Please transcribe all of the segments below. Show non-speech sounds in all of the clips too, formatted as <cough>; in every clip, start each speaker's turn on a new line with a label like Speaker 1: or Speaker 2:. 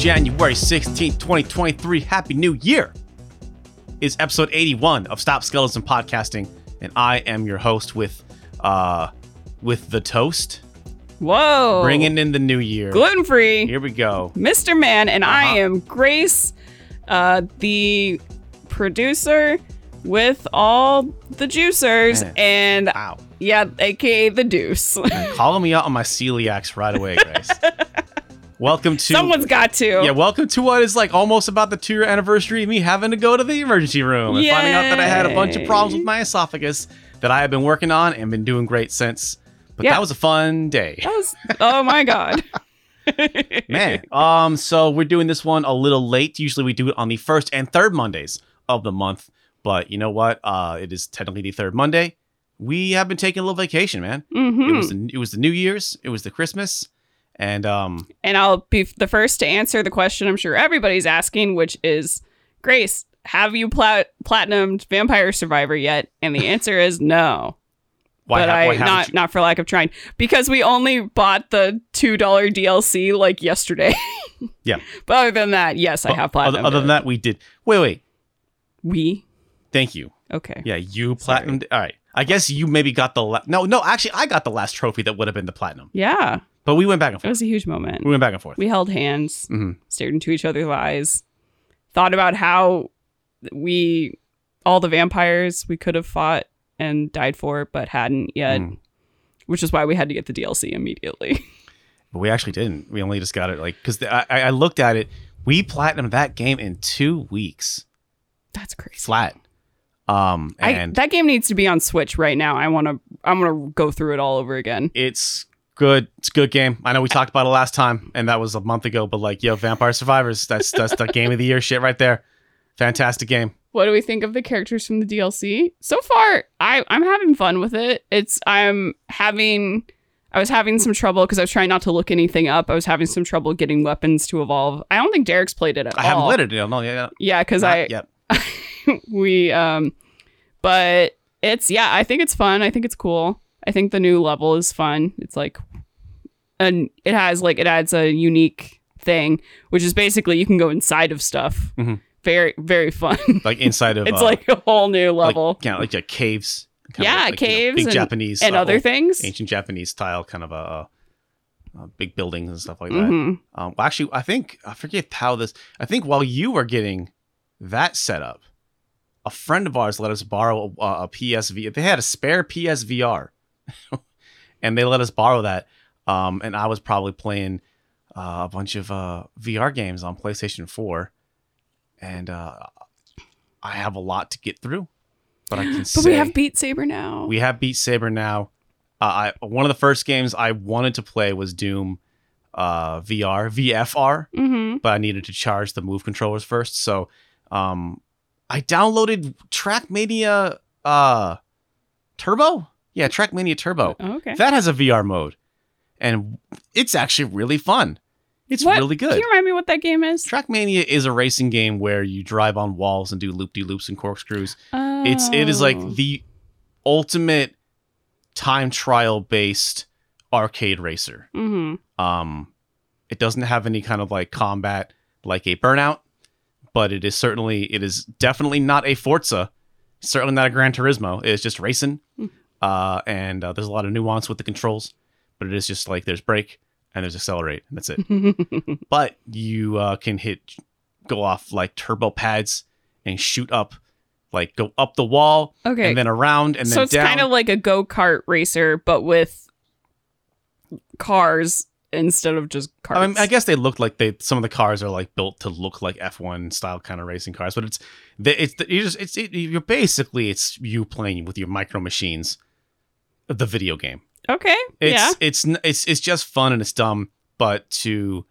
Speaker 1: January 16th, 2023. Happy New Year! Is episode 81 of Stop Skeleton Podcasting, and I am your host with uh with the toast.
Speaker 2: Whoa.
Speaker 1: Bringing in the new year.
Speaker 2: gluten free.
Speaker 1: Here we go.
Speaker 2: Mr. Man, and I
Speaker 1: Uh-huh.
Speaker 2: am Grace, uh, the producer with all the juicers,
Speaker 1: Man.
Speaker 2: and
Speaker 1: Wow.
Speaker 2: yeah, aka the deuce.
Speaker 1: Calling me out on my celiacs right away, <laughs> Grace. Welcome to
Speaker 2: Someone's got to.
Speaker 1: Yeah, welcome to what is like almost about the two year anniversary of me having to go to the emergency room and finding out that I had a bunch of problems with my esophagus that I have been working on and been doing great since. But
Speaker 2: Yeah.
Speaker 1: that was a fun day.
Speaker 2: That was, oh my god. <laughs> <laughs>
Speaker 1: Man. Um, so we're doing this one a little late. Usually we do it on the first and third Mondays of the month. But you know what? Uh it is technically the third Monday. We have been taking a little vacation, man.
Speaker 2: hmm
Speaker 1: It was the, it was the New Year's, it was the Christmas, and um
Speaker 2: And I'll be the first to answer the question I'm sure everybody's asking, which is Grace, have you plat- platinumed Vampire Survivor yet? And the answer is no.
Speaker 1: why,
Speaker 2: but
Speaker 1: ha-
Speaker 2: I not
Speaker 1: you-
Speaker 2: not for lack of trying because we only bought the two dollar DLC like yesterday. <laughs>
Speaker 1: Yeah.
Speaker 2: but other than that, yes, I have platinum.
Speaker 1: other than that, we did. Wait, wait.
Speaker 2: we
Speaker 1: Thank you.
Speaker 2: okay.
Speaker 1: Yeah, you
Speaker 2: Sorry.
Speaker 1: platinum. All right. I guess you maybe got the la- no, no. Actually, I got the last trophy that would have been the platinum,
Speaker 2: Yeah,
Speaker 1: but we went back and forth.
Speaker 2: it was a huge moment.
Speaker 1: We went back and forth.
Speaker 2: We held hands,
Speaker 1: Mhm.
Speaker 2: stared into each other's eyes, thought about how we all the vampires we could have fought and died for, but hadn't yet.
Speaker 1: Mm.
Speaker 2: Which is why we had to get the DLC immediately.
Speaker 1: But we actually didn't. We only just got it like because I, I I looked at it. We platinumed that game in two weeks
Speaker 2: That's crazy.
Speaker 1: flat. Um,
Speaker 2: I,
Speaker 1: and
Speaker 2: that game needs to be on Switch right now. I want to. I'm gonna go through it all over again.
Speaker 1: it's good. It's a good game. I know we talked about it last time, and that was a month ago. But like, yo, Vampire Survivors. That's that's the game of the year shit right there. Fantastic game.
Speaker 2: What do we think of the characters from the DLC? So far, I I'm having fun with it. It's I'm having I was having some trouble because I was trying not to look anything up. I was having some trouble getting weapons to evolve. I don't think Derek's played it at
Speaker 1: I
Speaker 2: all.
Speaker 1: I haven't lit it. You know, yeah,
Speaker 2: Yeah, because I
Speaker 1: yet. <laughs>
Speaker 2: we um, but it's yeah. I think it's fun. I think it's cool. I think the new level is fun. It's like, and it has like it adds a unique thing, which is basically you can go inside of stuff.
Speaker 1: Mhm.
Speaker 2: Very very fun. <laughs>
Speaker 1: like inside of <laughs>
Speaker 2: it's
Speaker 1: uh,
Speaker 2: like a whole new level.
Speaker 1: like, yeah, like yeah, caves. Kind of
Speaker 2: Yeah,
Speaker 1: like, you know,
Speaker 2: caves
Speaker 1: big
Speaker 2: and-
Speaker 1: Japanese
Speaker 2: and
Speaker 1: uh,
Speaker 2: other things.
Speaker 1: ancient Japanese style, kind of a, uh big buildings and stuff like that.
Speaker 2: Mhm.
Speaker 1: Um, well, actually, I think I forget how this. I think while you were getting that set up, a friend of ours let us borrow a, a PSV. They had a spare PSVR, <laughs> and they let us borrow that. Um, and I was probably playing uh, a bunch of uh, VR games on PlayStation Four, and uh, I have a lot to get through. But I can <gasps>
Speaker 2: But we have Beat Saber now.
Speaker 1: we have Beat Saber now. Uh, I one of the first games I wanted to play was Doom uh, VR, VFR,
Speaker 2: mm-hmm.
Speaker 1: but I needed to charge the Move controllers first. So um, I downloaded Trackmania uh, Turbo. Yeah, Trackmania Turbo.
Speaker 2: Okay.
Speaker 1: That has a VR mode, and it's actually really fun. It's
Speaker 2: What-
Speaker 1: really good.
Speaker 2: Can you remind me what that game is?
Speaker 1: Trackmania is a racing game where you drive on walls and do loop de loops and corkscrews. It's it is like
Speaker 2: Oh.
Speaker 1: the ultimate time trial based arcade racer.
Speaker 2: Mhm.
Speaker 1: Um it doesn't have any kind of like combat like a Burnout, but it is certainly it is definitely not a Forza. Certainly not a Gran Turismo. It's just racing.
Speaker 2: Hmm.
Speaker 1: Uh and uh, there's a lot of nuance with the controls, but it is just like there's brake and there's accelerate and that's it. <laughs> but you uh, can hit go off like turbo pads and shoot up like go up the wall
Speaker 2: okay.
Speaker 1: and then around and
Speaker 2: so
Speaker 1: then
Speaker 2: it's
Speaker 1: down.
Speaker 2: kind of like a go kart racer, but with cars instead of just cars.
Speaker 1: I mean, I guess they look like they. Some of the cars are like built to look like F1 style kind of racing cars, but it's the- it's the, you just it's it, you're basically it's you playing with your micro machines, the video game.
Speaker 2: Okay.
Speaker 1: It's
Speaker 2: yeah.
Speaker 1: it's it's it's just fun and it's dumb, but to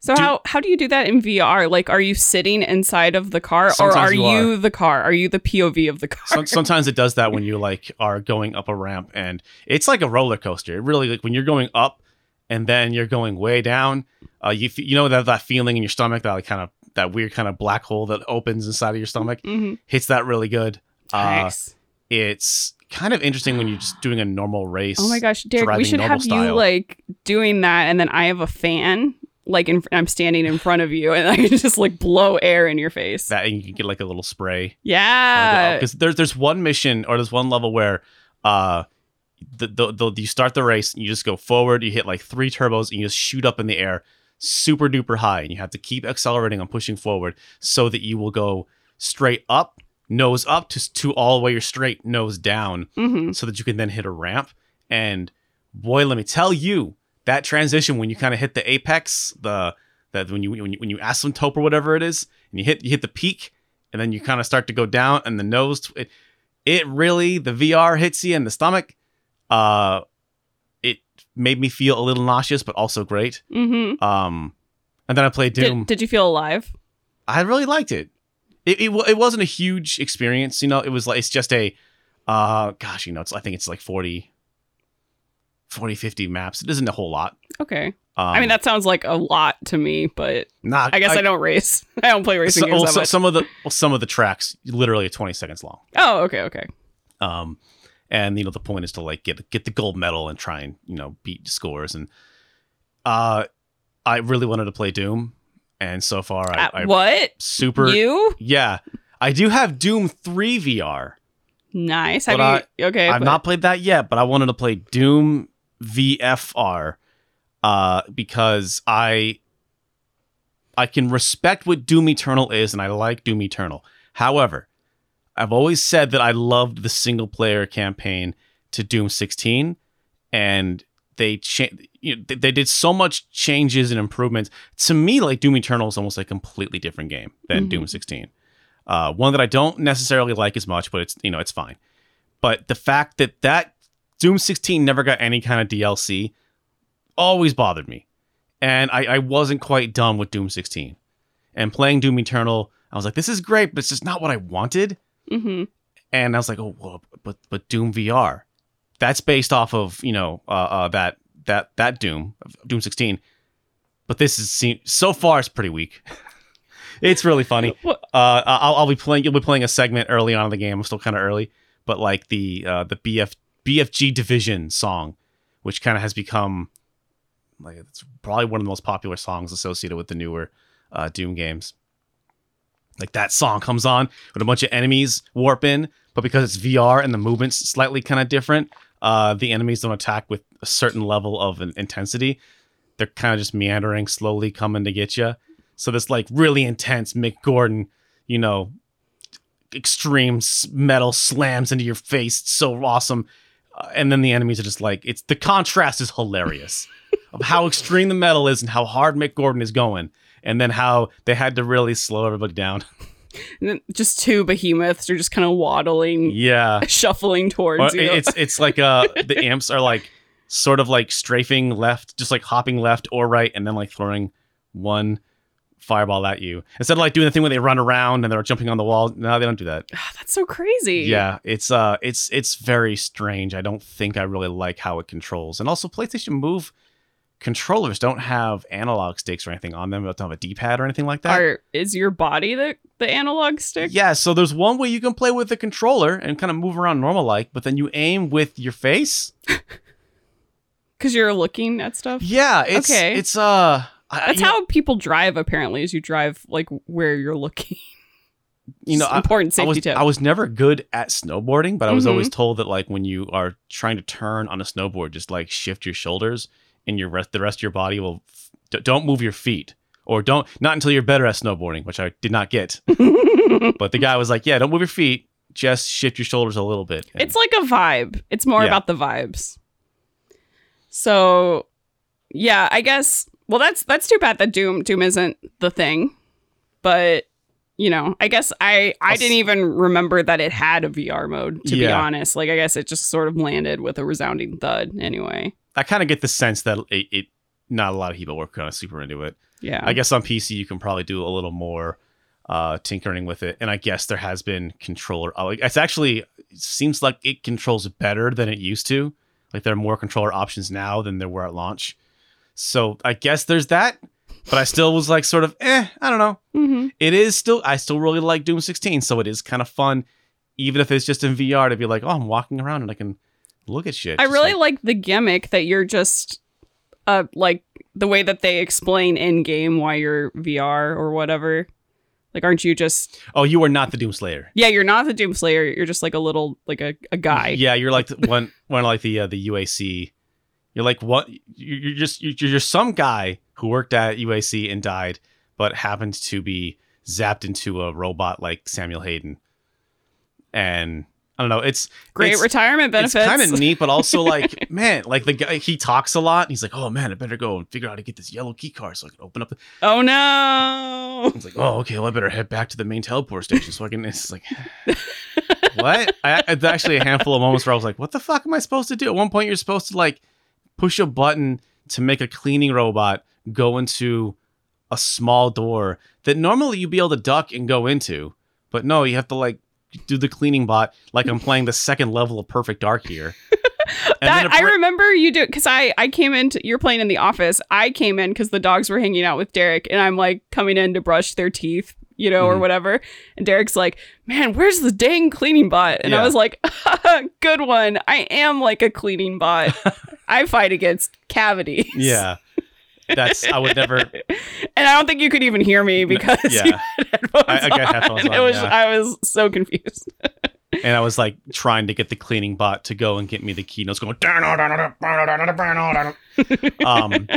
Speaker 2: So
Speaker 1: do-
Speaker 2: how how do you do that in VR? Like, are you sitting inside of the car, or are
Speaker 1: you
Speaker 2: you,
Speaker 1: are.
Speaker 2: the car? Are you the POV of the car?
Speaker 1: some, sometimes it does that when you like are going up a ramp and it's like a roller coaster. It really like when you're going up and then you're going way down. Uh, you you know that that feeling in your stomach that like kind of that weird kind of black hole that opens inside of your stomach
Speaker 2: Mhm.
Speaker 1: hits that really good. Uh,
Speaker 2: Nice.
Speaker 1: it's kind of interesting when you're just doing a normal race.
Speaker 2: Oh my gosh, Derek, we should have
Speaker 1: style.
Speaker 2: you like doing that, and then I have a fan like in, I'm standing in front of you and I can just like blow air in your face.
Speaker 1: That and you can get like a little spray.
Speaker 2: yeah.
Speaker 1: because there's there's one mission or there's one level where uh the, the, the you start the race and you just go forward you hit like three turbos and you just shoot up in the air super duper high and you have to keep accelerating and pushing forward so that you will go straight up nose up to, to all the way you're straight nose down
Speaker 2: hmm
Speaker 1: so that you can then hit a ramp. And boy let me tell you that transition when you kind of hit the apex the that when you when you when you asymptote or whatever it is and you hit you hit the peak and then you kind of start to go down and the nose it, it really the VR hits you in the stomach uh it made me feel a little nauseous but also great.
Speaker 2: Hmm
Speaker 1: um and then I played Doom.
Speaker 2: Did, did you feel alive?
Speaker 1: I really liked it. It, it it wasn't a huge experience, you know. It was like it's just a, uh, gosh, you know, it's I think it's like 40, 40, 50 maps. It isn't a whole lot.
Speaker 2: Okay.
Speaker 1: Um,
Speaker 2: I mean, that sounds like a lot to me, but
Speaker 1: not.
Speaker 2: I guess I, don't race. <laughs> I don't play racing
Speaker 1: So,
Speaker 2: games
Speaker 1: well,
Speaker 2: that
Speaker 1: so- some of the well, some of the tracks literally twenty seconds long.
Speaker 2: oh, okay, okay.
Speaker 1: Um, and you know the point is to like get get the gold medal and try and you know beat scores. And uh, I really wanted to play Doom, and so far I, I
Speaker 2: what?
Speaker 1: super
Speaker 2: You?
Speaker 1: yeah. I do have Doom three VR.
Speaker 2: Nice. Have you? okay.
Speaker 1: I've
Speaker 2: but-
Speaker 1: not played that yet, but I wanted to play Doom VFR uh, because I I can respect what Doom Eternal is, and I like Doom Eternal. However, I've always said that I loved the single player campaign to Doom 16, and they cha- you know, they- they did so much changes and improvements. To me, like Doom Eternal is almost a completely different game than
Speaker 2: Mhm.
Speaker 1: Doom 16. Uh, one that I don't necessarily like as much, but it's you know it's fine. But the fact that that Doom 16 never got any kind of DLC always bothered me, and I, I wasn't quite done with Doom 16. And playing Doom Eternal, I was like, this is great, but it's just not what I wanted.
Speaker 2: Mhm.
Speaker 1: And I was like, oh, well, but but Doom VR, that's based off of you know uh, uh, that that that Doom Doom 16. But this is se- so far it's pretty weak. <laughs> it's really funny. <laughs> Uh, I'll, I'll be playing. You'll be playing a segment early on in the game. I'm still kind of early, but like the uh, the BF BFG Division song, which kind of has become like it's probably one of the most popular songs associated with the newer uh, Doom games. Like that song comes on with a bunch of enemies warp in, but because it's VR and the movements slightly kind of different, uh, the enemies don't attack with a certain level of in- intensity. They're kind of just meandering, slowly coming to get you. So this like really intense Mick Gordon, you know, extreme metal slams into your face. So awesome. Uh, and then the enemies are just like it's the contrast is hilarious of how <laughs> extreme the metal is and how hard Mick Gordon is going, and then how they had to really slow everybody down.
Speaker 2: And then just two behemoths are just kind of waddling,
Speaker 1: yeah, <laughs>
Speaker 2: shuffling towards you.
Speaker 1: it's it's like uh the imps are like sort of like strafing left, just like hopping left or right, and then like throwing one fireball at you instead of like doing the thing where they run around and they're jumping on the wall. No, they don't do that.
Speaker 2: Ah, That's so crazy.
Speaker 1: Yeah, it's uh, it's it's very strange. I don't think I really like how it controls, and also PlayStation Move controllers don't have analog sticks or anything on them. They don't have a D-pad or anything like that.
Speaker 2: Are is your body the the analog stick?
Speaker 1: Yeah, so there's one way you can play with the controller and kind of move around normal like, but then you aim with your face. <laughs>
Speaker 2: Because you're looking at stuff.
Speaker 1: Yeah, it's
Speaker 2: Okay.
Speaker 1: it's uh I-
Speaker 2: That's
Speaker 1: know-
Speaker 2: how people drive. Apparently, is you drive like where you're looking. <laughs>
Speaker 1: you know I,
Speaker 2: important
Speaker 1: I
Speaker 2: safety
Speaker 1: was
Speaker 2: tip.
Speaker 1: I was never good at snowboarding, but I was
Speaker 2: Mhm.
Speaker 1: always told that like when you are trying to turn on a snowboard, just like shift your shoulders and your rest the rest of your body will d- don't move your feet or don't not until you're better at snowboarding, which I did not get. <laughs> but the guy was like, "Yeah, don't move your feet, just shift your shoulders a little bit." And
Speaker 2: it's like a vibe. It's more
Speaker 1: Yeah.
Speaker 2: about the vibes. So, yeah, I guess. Well, that's that's too bad that Doom Doom isn't the thing, but you know, I guess I I didn't even remember that it had a VR mode. To be honest, like I guess it just sort of landed with a resounding thud. Anyway,
Speaker 1: I kind of get the sense that it, it not a lot of people were kind of super into it.
Speaker 2: yeah,
Speaker 1: I guess on PC you can probably do a little more uh, tinkering with it, and I guess there has been controller. uh, it's actually it seems like it controls better than it used to. Like there are more controller options now than there were at launch. So I guess there's that. But I still was like sort of eh. I don't know.
Speaker 2: hmm
Speaker 1: It is still I still really like Doom 16, so it is kind of fun, even if it's just in VR to be like, oh, I'm walking around and I can look at shit.
Speaker 2: I really
Speaker 1: like-
Speaker 2: like the gimmick that you're just uh like the way that they explain in game why you're VR or whatever. Like, aren't you just?
Speaker 1: Oh, you are not the Doomslayer.
Speaker 2: Yeah, you're not the Doomslayer. You're just like a little like a, a guy.
Speaker 1: Yeah, you're like the, <laughs> one one like the uh, the UAC. You're like what? You're you're just you're, you're some guy who worked at UAC and died, but happened to be zapped into a robot like Samuel Hayden. And I don't know. It's
Speaker 2: Great
Speaker 1: it's-
Speaker 2: retirement benefits.
Speaker 1: It's kind of neat, but also like, man, like the guy he talks a lot. And he's like, oh man, I better go and figure out how to get this yellow key card so I can open up. The-.
Speaker 2: oh no!
Speaker 1: It's like, oh okay, well I better head back to the main teleport station so I can. It's like, <laughs> what? I, it's actually a handful of moments where I was like, what the fuck am I supposed to do? At one point, you're supposed to like push a button to make a cleaning robot go into a small door that normally you'd be able to duck and go into, but no, you have to like do the cleaning bot like I'm playing the second level of Perfect Dark here. <laughs> And
Speaker 2: that I remember you do because I I came into you're playing in the office. I came in because the dogs were hanging out with Derek, and I'm like coming in to brush their teeth, you know, or
Speaker 1: Mhm.
Speaker 2: whatever. And Derek's like, "Man, where's the dang cleaning bot?" And I was like, <laughs> "Good one. I am like a cleaning bot. <laughs> I fight against cavities."
Speaker 1: Yeah. That's I would never <laughs>
Speaker 2: and I don't think you could even hear me because
Speaker 1: yeah.
Speaker 2: you had headphones
Speaker 1: I- I got
Speaker 2: on.
Speaker 1: headphones
Speaker 2: It was
Speaker 1: yeah.
Speaker 2: I was so confused. <laughs>
Speaker 1: and I was like trying to get the cleaning bot to go and get me the keynotes going. <laughs> um,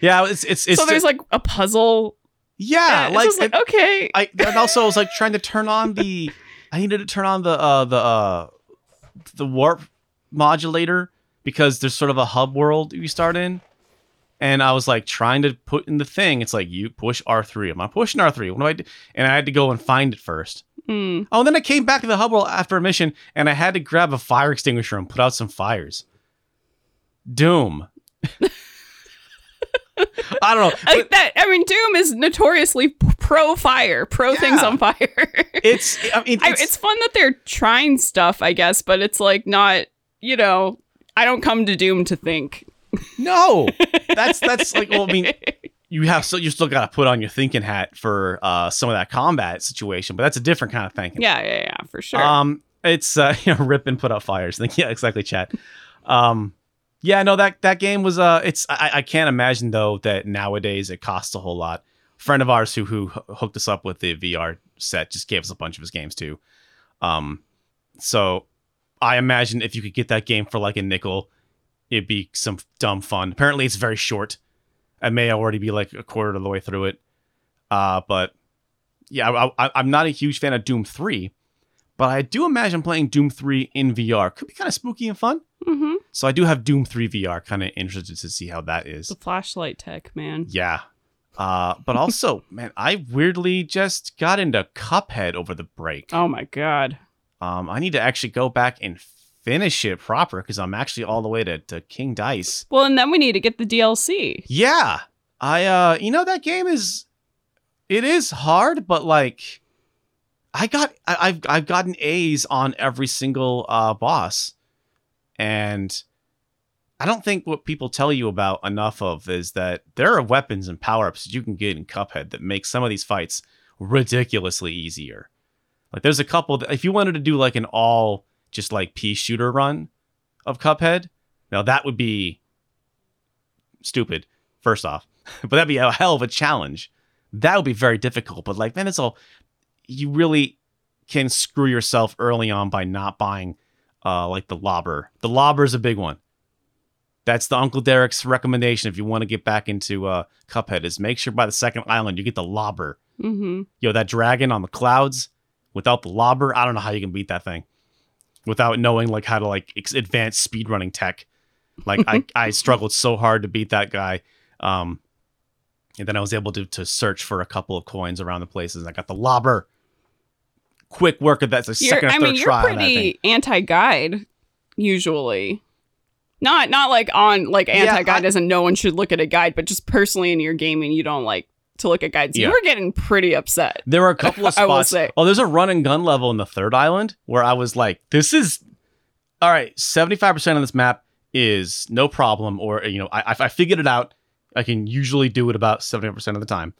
Speaker 1: yeah, it's it's it's
Speaker 2: so there's like a puzzle.
Speaker 1: yeah, like,
Speaker 2: just like okay,
Speaker 1: I and also I was like trying to turn on the I needed to turn on the uh the uh the warp modulator because there's sort of a hub world you start in. And I was like trying to put in the thing. It's like you push R3. Am I pushing R3? What do I do? And I had to go and find it first.
Speaker 2: Hmm.
Speaker 1: Oh, and then I came back to the hub world after a mission and I had to grab a fire extinguisher and put out some fires. Doom. <laughs> I don't know. <laughs>
Speaker 2: like that. I mean, Doom is notoriously pro fire, pro things on fire. <laughs>
Speaker 1: It's I mean
Speaker 2: I,
Speaker 1: it's,
Speaker 2: it's fun that they're trying stuff, I guess, but it's like not. You know, I don't come to Doom to think.
Speaker 1: No. That's that's like well, I mean, you have so you still got to put on your thinking hat for uh some of that combat situation, but that's a different kind of thinking.
Speaker 2: Yeah, yeah, yeah, for sure.
Speaker 1: Um, it's uh, <laughs> you know, rip and put out fires. Think, yeah, <laughs> exactly, chat. Um, yeah, no, that that game was uh, it's I, I can't imagine though that nowadays it costs a whole lot. friend of ours who who hooked us up with the VR set just gave us a bunch of his games too. Um, so I imagine if you could get that game for like a nickel, it'd be some dumb fun. Apparently, it's very short. I may already be like a quarter of the way through it. Uh, but yeah, I, I, I'm not a huge fan of Doom 3, but I do imagine playing Doom 3 in VR could be kind of spooky and fun.
Speaker 2: mm-hmm.
Speaker 1: So I do have Doom 3 VR, kind of interested to see how that is.
Speaker 2: The flashlight tech, man.
Speaker 1: Yeah. Uh, but also, <laughs> man, I weirdly just got into Cuphead over the break.
Speaker 2: Oh my god.
Speaker 1: Um, I need to actually go back and finish it proper because I'm actually all the way to, to King Dice.
Speaker 2: Well, and then we need to get the DLC.
Speaker 1: Yeah. I uh you know that game is it is hard, but like I got I, I've I've gotten A's on every single uh boss. And I don't think what people tell you about enough of is that there are weapons and power-ups that you can get in Cuphead that make some of these fights ridiculously easier. Like there's a couple that if you wanted to do like an all just like pea shooter run of Cuphead, now that would be stupid, first off. <laughs> but that'd be a hell of a challenge. That would be very difficult. But like, man, it's all you really can screw yourself early on by not buying uh like the lobber. The lobber is a big one. That's the Uncle Derek's recommendation if you want to get back into uh Cuphead is make sure by the second island you get the lobber.
Speaker 2: Mm-hmm.
Speaker 1: Yo, that dragon on the clouds without the lobber, I don't know how you can beat that thing without knowing like how to like ex- advanced speedrunning tech. Like I, <laughs> I struggled so hard to beat that guy. Um, and then I was able to to search for a couple of coins around the places. And I got the lobber. Quick work of that. A
Speaker 2: You're,
Speaker 1: second or
Speaker 2: I
Speaker 1: third
Speaker 2: mean, you're
Speaker 1: try on that thing.
Speaker 2: pretty anti-guide usually. Not not like on like anti-guide
Speaker 1: I-
Speaker 2: as in no one should look at a guide, but just personally in your gaming, you don't like to look at guides.
Speaker 1: Yeah.
Speaker 2: You were getting pretty upset.
Speaker 1: There were a couple <laughs> of
Speaker 2: I will
Speaker 1: spots.
Speaker 2: say.
Speaker 1: Oh, there's a run and gun level in the third island where I was like, this is all right. 75% of this map is no problem, or, you know, I, I- figured it out. I can usually do it about 70% of the time.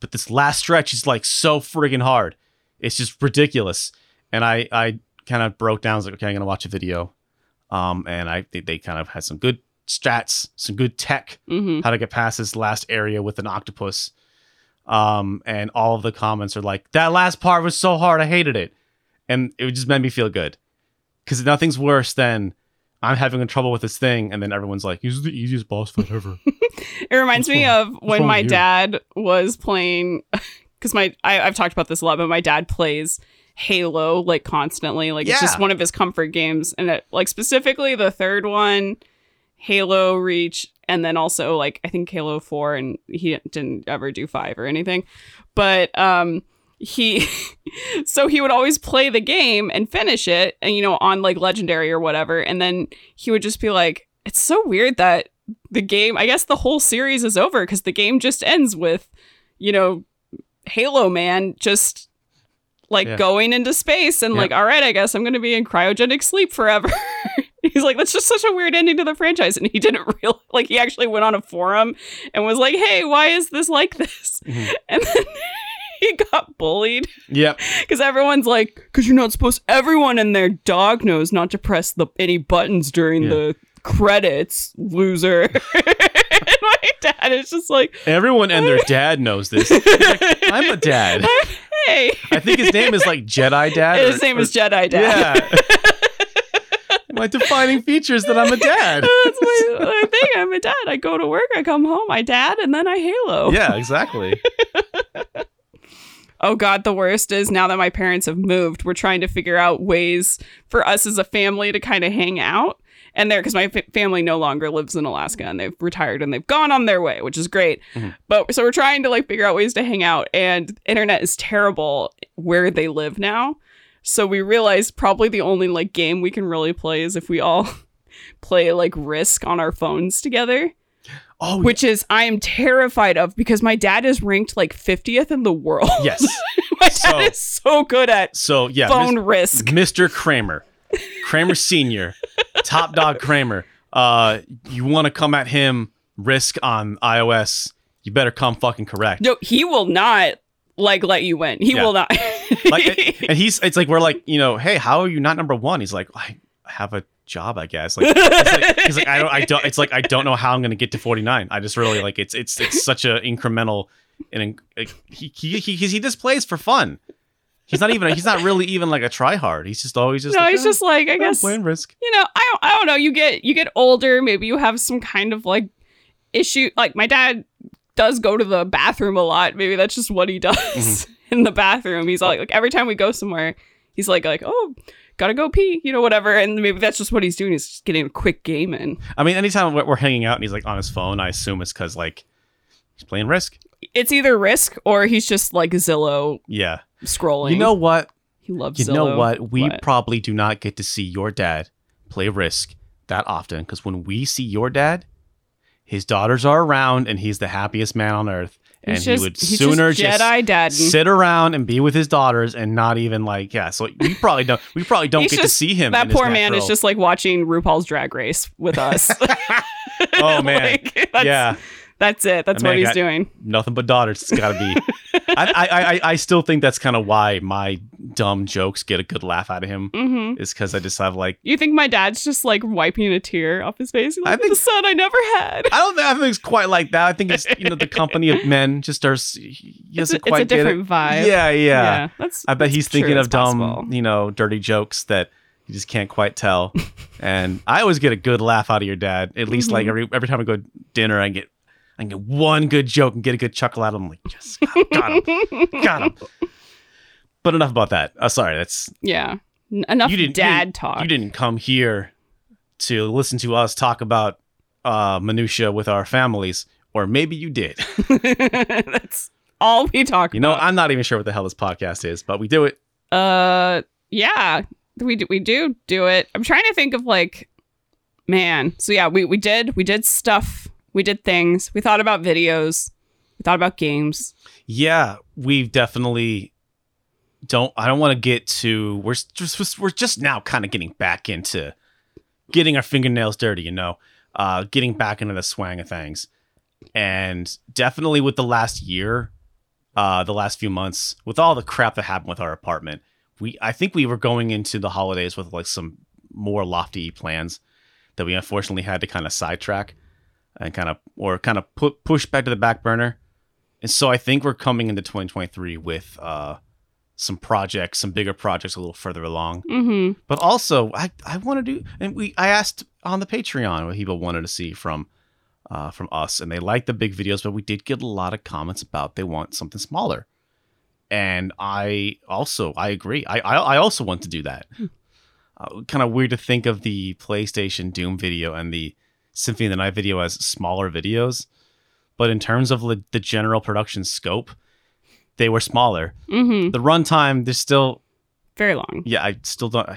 Speaker 1: But this last stretch is like so friggin' hard. It's just ridiculous. And I, I kind of broke down, I was like, okay, I'm going to watch a video. Um, and I they, they kind of had some good strats, some good tech,
Speaker 2: hmm
Speaker 1: how to get past this last area with an octopus. Um, and all of the comments are like, "That last part was so hard, I hated it," and it just made me feel good because nothing's worse than I'm having trouble with this thing, and then everyone's like, "This is the easiest boss fight ever." <laughs>
Speaker 2: It reminds
Speaker 1: What's
Speaker 2: me
Speaker 1: wrong?
Speaker 2: of when my dad was playing, <laughs> because my I, I've talked about this a lot, but my dad plays Halo like constantly. Like it's just one of his comfort games, and it, like specifically the third one, Halo Reach, and then also like I think Halo Four, and he didn't ever do five or anything, but um he <laughs> so he would always play the game and finish it and you know on like legendary or whatever and then he would just be like it's so weird that the game i guess the whole series is over because the game just ends with you know halo man just like
Speaker 1: Yeah.
Speaker 2: going into space and
Speaker 1: Yeah.
Speaker 2: like all right i guess i'm gonna be in cryogenic sleep forever <laughs> <laughs> he's like that's just such a weird ending to the franchise and he didn't <laughs> real like he actually went on a forum and was like hey why is this like this
Speaker 1: Mhm. <laughs>
Speaker 2: and then he got bullied
Speaker 1: yep.
Speaker 2: because everyone's like, because you're not supposed. Everyone in their dog knows not to press the any buttons during
Speaker 1: Yeah.
Speaker 2: the credits, loser. and my dad is just like,
Speaker 1: Everyone and their dad knows this. Like, I'm a dad.
Speaker 2: hey.
Speaker 1: I think his name is like Jedi Dad. or-
Speaker 2: His name
Speaker 1: or-
Speaker 2: is Jedi Dad.
Speaker 1: Yeah. My defining features that I'm a dad. <laughs>
Speaker 2: That's my, my thing. I'm a dad. I go to work. I come home. I dad, and then I Halo.
Speaker 1: Yeah, exactly. <laughs>
Speaker 2: Oh God, the worst is now that my parents have moved, we're trying to figure out ways for us as a family to kind of hang out. And there, because my fa- family no longer lives in Alaska and they've retired and they've gone on their way, which is great.
Speaker 1: Mhm.
Speaker 2: But so we're trying to like figure out ways to hang out, and internet is terrible where they live now. So we realized probably the only like game we can really play is if we all <laughs> play like Risk on our phones together
Speaker 1: Oh,
Speaker 2: which is I am terrified of because my dad is ranked like 50th in the world.
Speaker 1: yes. <laughs>
Speaker 2: my dad
Speaker 1: So-
Speaker 2: is so good at
Speaker 1: So yeah,
Speaker 2: phone
Speaker 1: Mis-
Speaker 2: risk.
Speaker 1: Mr. Kramer, Kramer Senior, <laughs> Top Dog Kramer. Uh, you want to come at him? Risk on iOS. You better come fucking correct.
Speaker 2: No, he will not like let you win. He
Speaker 1: Yeah.
Speaker 2: will not.
Speaker 1: Like, and he's it's like we're like you know, hey, how are you not number one? He's like, I have a job, I guess. Like, like he's like, I don't, I don't. It's like I don't know how I'm gonna get to 49. I just really like it's it's it's such a incremental and like, he he he he just plays for fun. He's not even he's not really even like a try hard. He's just always just
Speaker 2: no,
Speaker 1: like,
Speaker 2: he's
Speaker 1: "Oh,
Speaker 2: just like I
Speaker 1: I'm
Speaker 2: guess
Speaker 1: playing risk.
Speaker 2: you know I don't I don't know. You get you get older. Maybe you have some kind of like issue. Like my dad does go to the bathroom a lot. Maybe that's just what he does
Speaker 1: Mm-hmm. <laughs>
Speaker 2: in the bathroom. He's like, like every time we go somewhere, he's like like oh gotta go pee, you know whatever. And maybe that's just what he's doing. He's just getting a quick game in.
Speaker 1: I mean, anytime we're we're hanging out and he's like on his phone, I assume it's because like he's playing risk.
Speaker 2: It's either risk or he's just like Zillow
Speaker 1: Yeah.
Speaker 2: scrolling.
Speaker 1: You know what?
Speaker 2: he loves.
Speaker 1: You know what? We
Speaker 2: What?
Speaker 1: probably do not get to see your dad play Risk that often because when we see your dad, his daughters are around and he's the happiest man on earth. And
Speaker 2: He's
Speaker 1: he
Speaker 2: just-
Speaker 1: would sooner
Speaker 2: just Jedi dad.
Speaker 1: sit around and be with his daughters and not even like yeah. So we probably don't. We probably don't get
Speaker 2: just-
Speaker 1: to see him.
Speaker 2: that poor man is just like watching RuPaul's Drag Race with us. <laughs>
Speaker 1: Oh, man. <laughs>
Speaker 2: Like,
Speaker 1: yeah,
Speaker 2: that's it. That's
Speaker 1: That
Speaker 2: what he's doing.
Speaker 1: nothing but daughters. It's got to be. I, I, I I still think that's kind of why my dumb jokes get a good laugh out of him.
Speaker 2: hmm
Speaker 1: Is because I just have like
Speaker 2: You think my dad's just like wiping a tear off his face? He's
Speaker 1: I think-
Speaker 2: the son I never had.
Speaker 1: I don't think I think it's quite like that. I think it's you know the company of men just are he
Speaker 2: It's
Speaker 1: doesn't
Speaker 2: a, it's a different
Speaker 1: it.
Speaker 2: vibe.
Speaker 1: Yeah, yeah.
Speaker 2: that's.
Speaker 1: I bet
Speaker 2: that's
Speaker 1: he's
Speaker 2: true,
Speaker 1: thinking
Speaker 2: it's
Speaker 1: of dumb,
Speaker 2: possible.
Speaker 1: you know, dirty jokes that you just can't quite tell. <laughs> and I always get a good laugh out of your dad. At least like
Speaker 2: Mhm.
Speaker 1: every every time I go to dinner, I get I get one good joke and get a good chuckle out of him. I'm like, yes, got, got him, <laughs> got him. But enough about that. Uh, sorry, that's
Speaker 2: yeah. Enough
Speaker 1: You didn't- you
Speaker 2: dad
Speaker 1: didn't-
Speaker 2: talk.
Speaker 1: you didn't come here to listen to us talk about uh minutia with our families, or maybe you did. <laughs> <laughs>
Speaker 2: that's all we talk
Speaker 1: You know,
Speaker 2: about.
Speaker 1: I'm not even sure what the hell this podcast is, but we do it.
Speaker 2: Uh, yeah, we do, we do do it. I'm trying to think of like, man. So yeah, we we did we did stuff. We did things. We thought about videos. We thought about games.
Speaker 1: Yeah, we've definitely don't. I don't want to get to. We're just we're just now kind of getting back into getting our fingernails dirty. You know, uh, getting back into the swang of things, and definitely with the last year, uh, the last few months, with all the crap that happened with our apartment, we I think we were going into the holidays with like some more lofty plans that we unfortunately had to kind of sidetrack and kind of or kind of put push back to the back burner. And so I think we're coming into 2023 with uh, some projects, some bigger projects a little further along.
Speaker 2: Mm-hmm.
Speaker 1: But also, I I want to do, and we I asked on the Patreon what people wanted to see from uh, from us, and they liked the big videos, but we did get a lot of comments about they want something smaller. And I also I agree. I I, I also want to do that. Uh, kind of weird to think of the PlayStation Doom video and the Symphony of the Night video as smaller videos, but in terms of the general production scope, they were smaller.
Speaker 2: Mm-hmm.
Speaker 1: The runtime, there's still
Speaker 2: Very long.
Speaker 1: yeah, I still don't.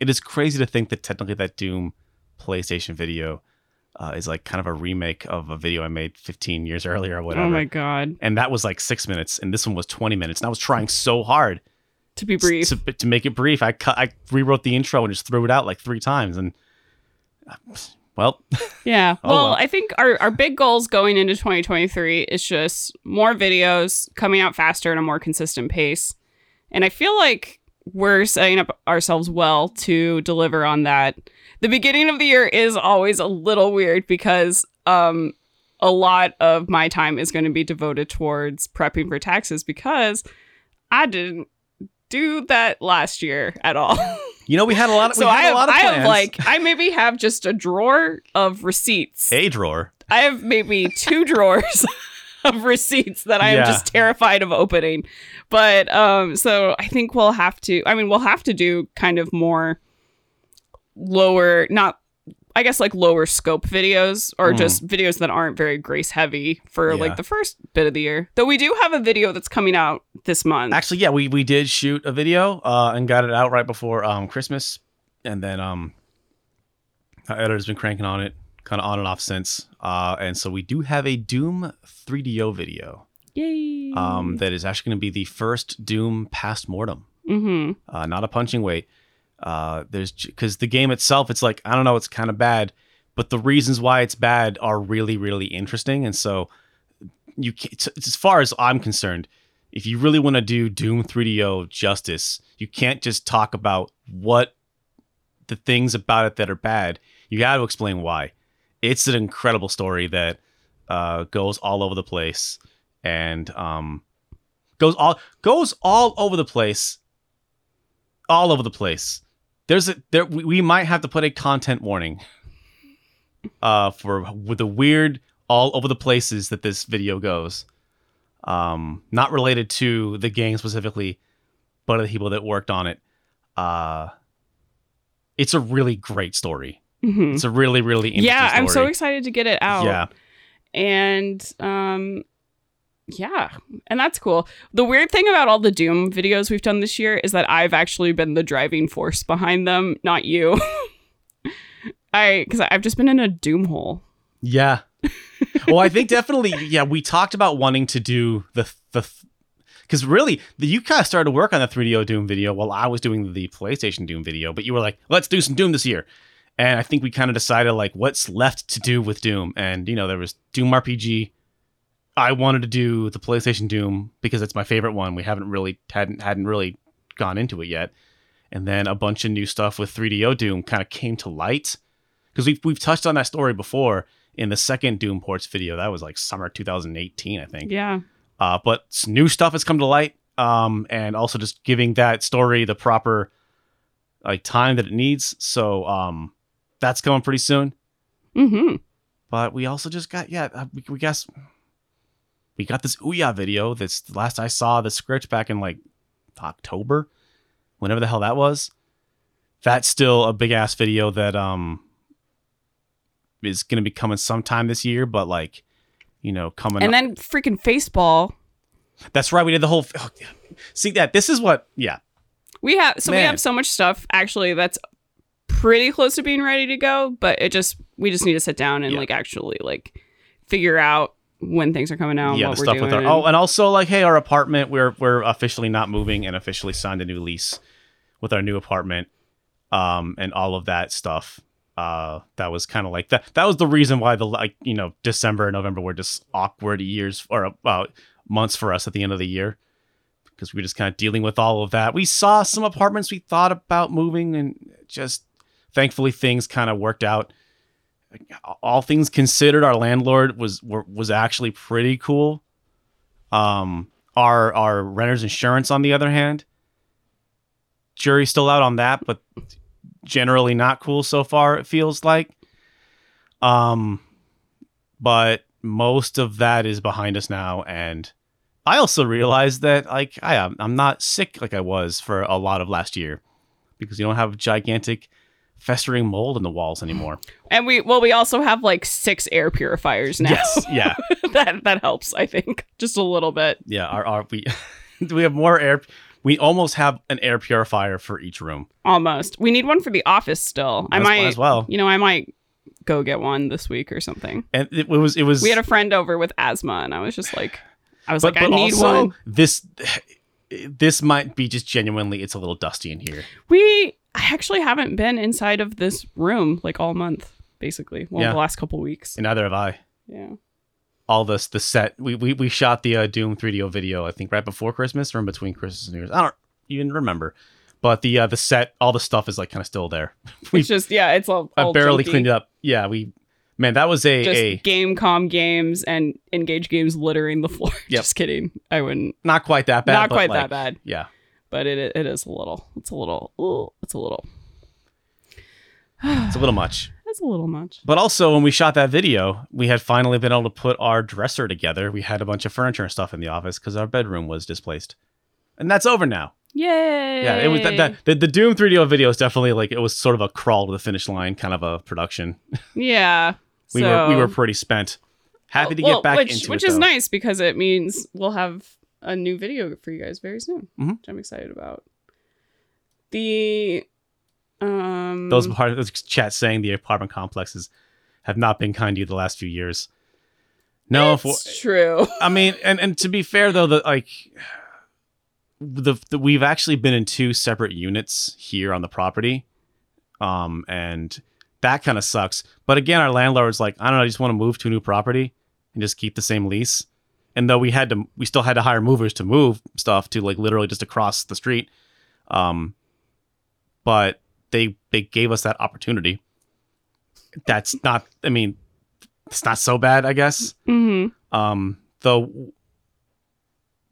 Speaker 1: It is crazy to think that technically that Doom PlayStation video uh, is like kind of a remake of a video I made 15 years earlier or whatever.
Speaker 2: Oh my god.
Speaker 1: and that was like six minutes, and this one was 20 minutes. And I was trying so hard
Speaker 2: To be brief.
Speaker 1: to, to make it brief. I cut, I rewrote the intro and just threw it out like three times, and uh, well,
Speaker 2: Yeah. <laughs>
Speaker 1: Oh,
Speaker 2: well,
Speaker 1: well.
Speaker 2: I think our, our big goals going into 2023 is just more videos coming out faster at a more consistent pace. And I feel like we're setting up ourselves well to deliver on that. The beginning of the year is always a little weird because um a lot of my time is going to be devoted towards prepping for taxes because I didn't do that last year at all. <laughs>
Speaker 1: you know we had a lot of
Speaker 2: so
Speaker 1: we
Speaker 2: I have,
Speaker 1: a lot of
Speaker 2: I have like I maybe have just a drawer of receipts.
Speaker 1: a drawer.
Speaker 2: I have maybe two drawers <laughs> of receipts that I am
Speaker 1: Yeah.
Speaker 2: just terrified of opening. But um so I think we'll have to I mean we'll have to do kind of more lower not I guess like lower scope videos or
Speaker 1: Mhm.
Speaker 2: just videos that aren't very grace heavy for
Speaker 1: Yeah.
Speaker 2: like the first bit of the year. Though we do have a video that's coming out this month.
Speaker 1: Actually, yeah, we we did shoot a video uh, and got it out right before um, Christmas, and then um, our editor's been cranking on it, kind of on and off since. Uh, and so we do have a Doom 3DO video
Speaker 2: Yay.
Speaker 1: um, that is actually going to be the first Doom past mortem,
Speaker 2: mhm.
Speaker 1: uh, not a punching weight. Uh, there's because the game itself, it's like I don't know, it's kind of bad, but the reasons why it's bad are really really interesting, and so you as far as I'm concerned, if you really want to do Doom 3DO justice, you can't just talk about what the things about it that are bad. You got to explain why. It's an incredible story that uh, goes all over the place and um, goes all goes all over the place, all over the place. There's a there we, might have to put a content warning uh, for with the weird all over the places that this video goes um, not related to the gang specifically, but the people that worked on it. Uh, it's a really great story.
Speaker 2: Mhm.
Speaker 1: It's a really, really interesting
Speaker 2: Yeah, I'm so excited to get it out.
Speaker 1: Yeah,
Speaker 2: and um yeah and that's cool the weird thing about all the doom videos we've done this year is that i've actually been the driving force behind them not you <laughs> i because i've just been in a doom hole
Speaker 1: yeah. <laughs> well, I think definitely, yeah. We talked about wanting to do the the because really, the, you kind of started to work on the 3DO Doom video while I was doing the PlayStation Doom video. But you were like, let's do some Doom this year. And I think we kind of decided like what's left to do with Doom. And you know, there was Doom RPG. I wanted to do the PlayStation Doom because it's my favorite one. We haven't really hadn't hadn't really gone into it yet. And then a bunch of new stuff with 3DO Doom kind of came to light because we've we've touched on that story before in the second Doom Ports video. That was like summer 2018, I think.
Speaker 2: yeah
Speaker 1: Uh, but new stuff has come to light, um, and also just giving that story the proper like time that it needs. So um, that's coming pretty soon.
Speaker 2: mm-hmm
Speaker 1: But we also just got yeah, uh, we, we guess we got this Ouya video. That's the last I saw the script back in like October, whenever the hell that was. That's still a big ass video that um is gonna be coming sometime this year, but like you know coming.
Speaker 2: and then freaking faceball
Speaker 1: that's right. We did the whole. oh, yeah. See that this is what yeah
Speaker 2: we have so we have so much stuff actually that's pretty close to being ready to go but it just we just need to sit down and
Speaker 1: Yeah.
Speaker 2: like actually like figure out when things are coming out
Speaker 1: yeah
Speaker 2: what
Speaker 1: the
Speaker 2: we're
Speaker 1: stuff
Speaker 2: doing
Speaker 1: with our oh and also like hey our apartment we're we're officially not moving and officially signed a new lease with our new apartment um and all of that stuff. Uh that was kind of like that that was the reason why the like you know december and november were just awkward years or uh, months for us at the end of the year. Because we were just kind of dealing with all of that. We saw some apartments we thought about moving and just thankfully things kind of worked out all things considered, our landlord was was actually pretty cool. Um, our our renter's insurance, on the other hand, jury's still out on that, but generally not cool so far. It feels like. Um, but most of that is behind us now, and I also realized that like I am I'm not sick like I was for a lot of last year because you don't have gigantic festering mold in the walls anymore. <gasps>
Speaker 2: And we well, we also have like six air purifiers now.
Speaker 1: Yes, yeah, <laughs>
Speaker 2: that that helps, I think, just a little bit.
Speaker 1: yeah. Our, our we <laughs> we have more air. We almost have an air purifier for each room.
Speaker 2: Almost. We need one for the office still. I might
Speaker 1: as well.
Speaker 2: You know, I might go get one this week or something.
Speaker 1: And it, was it was
Speaker 2: We had a friend over with asthma, and I was just like, I was
Speaker 1: but,
Speaker 2: like, I
Speaker 1: but
Speaker 2: need
Speaker 1: also
Speaker 2: one.
Speaker 1: this this might be just genuinely it's a little dusty in here.
Speaker 2: We I actually haven't been inside of this room like all month, basically. Well,
Speaker 1: Yeah.
Speaker 2: the last couple weeks.
Speaker 1: And neither have I.
Speaker 2: Yeah.
Speaker 1: all this the set we we, we shot the uh, doom 3do video i think right before christmas or in between christmas and new year's i don't even remember but the uh the set all the stuff is like kind of still there <laughs> we
Speaker 2: It's just yeah, it's all,
Speaker 1: i barely
Speaker 2: junky.
Speaker 1: cleaned it up yeah we man that was a,
Speaker 2: Just
Speaker 1: a
Speaker 2: Game.com games and N-Gage games littering the floor. <laughs>
Speaker 1: Yep.
Speaker 2: Just kidding. I wouldn't.
Speaker 1: not quite that bad
Speaker 2: not quite
Speaker 1: like,
Speaker 2: that bad,
Speaker 1: yeah
Speaker 2: but it it is a little. It's a little. ooh, It's a little.
Speaker 1: it's a little much <sighs>
Speaker 2: That's a little much.
Speaker 1: but also when we shot that video we had finally been able to put our dresser together we had a bunch of furniture and stuff in the office because our bedroom was displaced and that's over now
Speaker 2: Yay!
Speaker 1: yeah it was that, that the, the doom 3do video is definitely like it was sort of a crawl to the finish line kind of a production <laughs>
Speaker 2: Yeah.
Speaker 1: we
Speaker 2: so,
Speaker 1: were we were pretty spent. Happy oh, to
Speaker 2: well,
Speaker 1: get back
Speaker 2: which,
Speaker 1: into
Speaker 2: which
Speaker 1: it.
Speaker 2: is
Speaker 1: though.
Speaker 2: nice because it means we'll have a new video for you guys very soon,
Speaker 1: Mhm.
Speaker 2: which I'm excited about. The um
Speaker 1: Those part those chat saying the apartment complexes have not been kind to you the last few years. No,
Speaker 2: it's true.
Speaker 1: I mean, and and to be fair though, the like the, the we've actually been in two separate units here on the property, um, and that kind of sucks. But again, our landlord's like, I don't know, I just want to move to a new property and just keep the same lease. And though we had to, we still had to hire movers to move stuff to like literally just across the street. Um, but they they gave us that opportunity. That's not. I mean, it's not so bad, I guess.
Speaker 2: hmm
Speaker 1: Um, though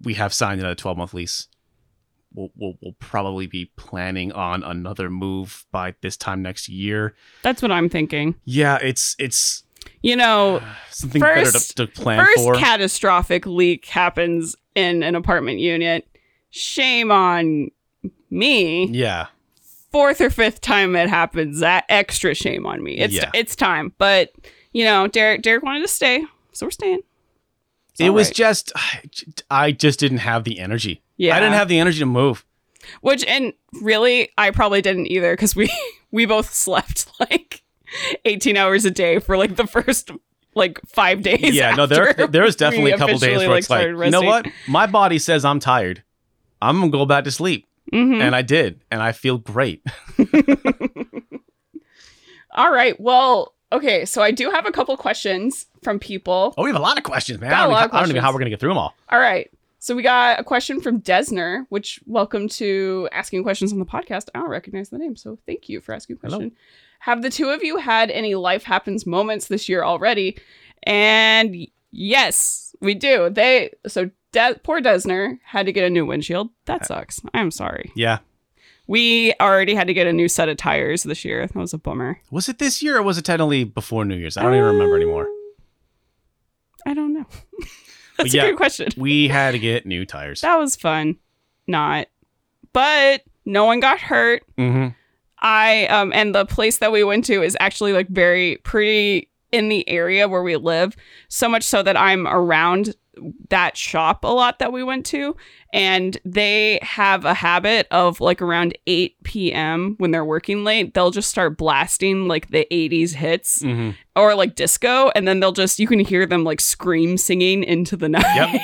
Speaker 1: we have signed another 12 month lease. We'll, we'll, we'll probably be planning on another move by this time next year.
Speaker 2: That's what I'm thinking.
Speaker 1: Yeah, it's it's
Speaker 2: You know, <sighs>
Speaker 1: something
Speaker 2: First-
Speaker 1: better to, to plan
Speaker 2: first
Speaker 1: for.
Speaker 2: catastrophic leak happens in an apartment unit. Shame on me.
Speaker 1: yeah,
Speaker 2: Fourth or fifth time it happens, that extra shame on me. It's
Speaker 1: Yeah.
Speaker 2: it's time. But you know, Derek Derek wanted to stay, so we're staying. It's
Speaker 1: it was
Speaker 2: right.
Speaker 1: just I just didn't have the energy.
Speaker 2: yeah.
Speaker 1: I didn't have the energy to move.
Speaker 2: Which and really, I probably didn't either because we <laughs> we both <laughs> slept like eighteen hours a day for like the first like five days.
Speaker 1: yeah, no, there there was definitely a couple days where it's like,
Speaker 2: started
Speaker 1: you know what? My body says I'm tired. I'm gonna go back to sleep,
Speaker 2: Mhm.
Speaker 1: and I did, and I feel great. <laughs>
Speaker 2: All right. Well, okay. So I do have a couple questions from people.
Speaker 1: Oh, we have a lot of questions, man. I
Speaker 2: a
Speaker 1: don't,
Speaker 2: lot
Speaker 1: even, I don't even know how we're gonna get through them all.
Speaker 2: All right. So we got a question from Desner, which welcome to asking questions on the podcast. I don't recognize the name, so thank you for asking a
Speaker 1: Hello.
Speaker 2: Have the two of you had any life happens moments this year already? And yes, we do. They so De- poor Desner had to get a new windshield. That sucks. I'm sorry.
Speaker 1: Yeah,
Speaker 2: We already had to get a new set of tires this year. That was a bummer.
Speaker 1: was it this year or was it technically before New Year's? I don't even remember anymore.
Speaker 2: Um, I don't know. <laughs> That's
Speaker 1: yeah.
Speaker 2: a good question.
Speaker 1: We had to get new tires.
Speaker 2: That was fun. Not. But no one got hurt.
Speaker 1: Mm-hmm.
Speaker 2: I um and the place that we went to is actually like very pretty in the area where we live. So much so that I'm around that shop a lot that we went to and they have a habit of like around 8 p.m. when they're working late, they'll just start blasting like the 80s hits
Speaker 1: Mm-hmm.
Speaker 2: or like disco and then they'll just you can hear them like scream singing into the <laughs> night.
Speaker 1: Yep.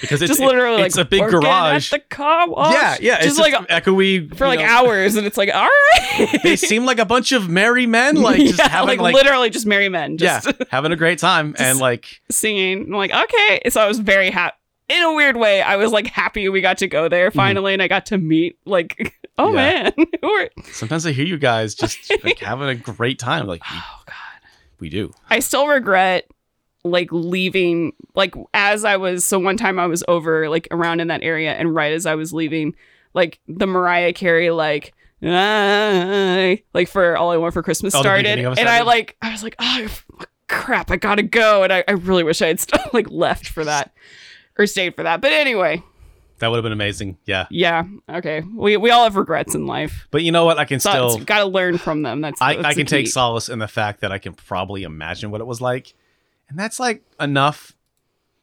Speaker 1: Because it's
Speaker 2: just literally
Speaker 1: it's
Speaker 2: like
Speaker 1: a big
Speaker 2: "Working
Speaker 1: garage.
Speaker 2: at the car wash."
Speaker 1: yeah, yeah.
Speaker 2: just
Speaker 1: it's
Speaker 2: like
Speaker 1: just echoey
Speaker 2: for like
Speaker 1: know.
Speaker 2: hours and it's like all right
Speaker 1: They seem like a bunch of merry men, <laughs> like just
Speaker 2: Yeah,
Speaker 1: having
Speaker 2: like,
Speaker 1: like,
Speaker 2: literally just merry men
Speaker 1: yeah,
Speaker 2: just <laughs>
Speaker 1: having a great time and like
Speaker 2: singing I'm like okay so i was very happy in a weird way i was like happy we got to go there finally and i got to meet like <laughs> oh
Speaker 1: Mm-hmm. Yeah.
Speaker 2: man
Speaker 1: sometimes I hear you guys just like having a great time. Like
Speaker 2: oh god
Speaker 1: We do.
Speaker 2: I still regret like leaving like as I was so one time I was over like around in that area and right as I was leaving like the Mariah Carey like "I," like for all I want for Christmas
Speaker 1: Oh,
Speaker 2: started
Speaker 1: beginning of it
Speaker 2: and I like I was like oh crap I gotta go. And I, I really wish I had st- <laughs> like left for that or stayed for that. But anyway.
Speaker 1: That would have been amazing. Yeah.
Speaker 2: yeah. Okay. We we all have regrets in life.
Speaker 1: But you know what? I can
Speaker 2: so
Speaker 1: still
Speaker 2: got to learn from them. That's,
Speaker 1: I,
Speaker 2: that's
Speaker 1: I can take solace in the fact that I can probably imagine what it was like. And that's like enough.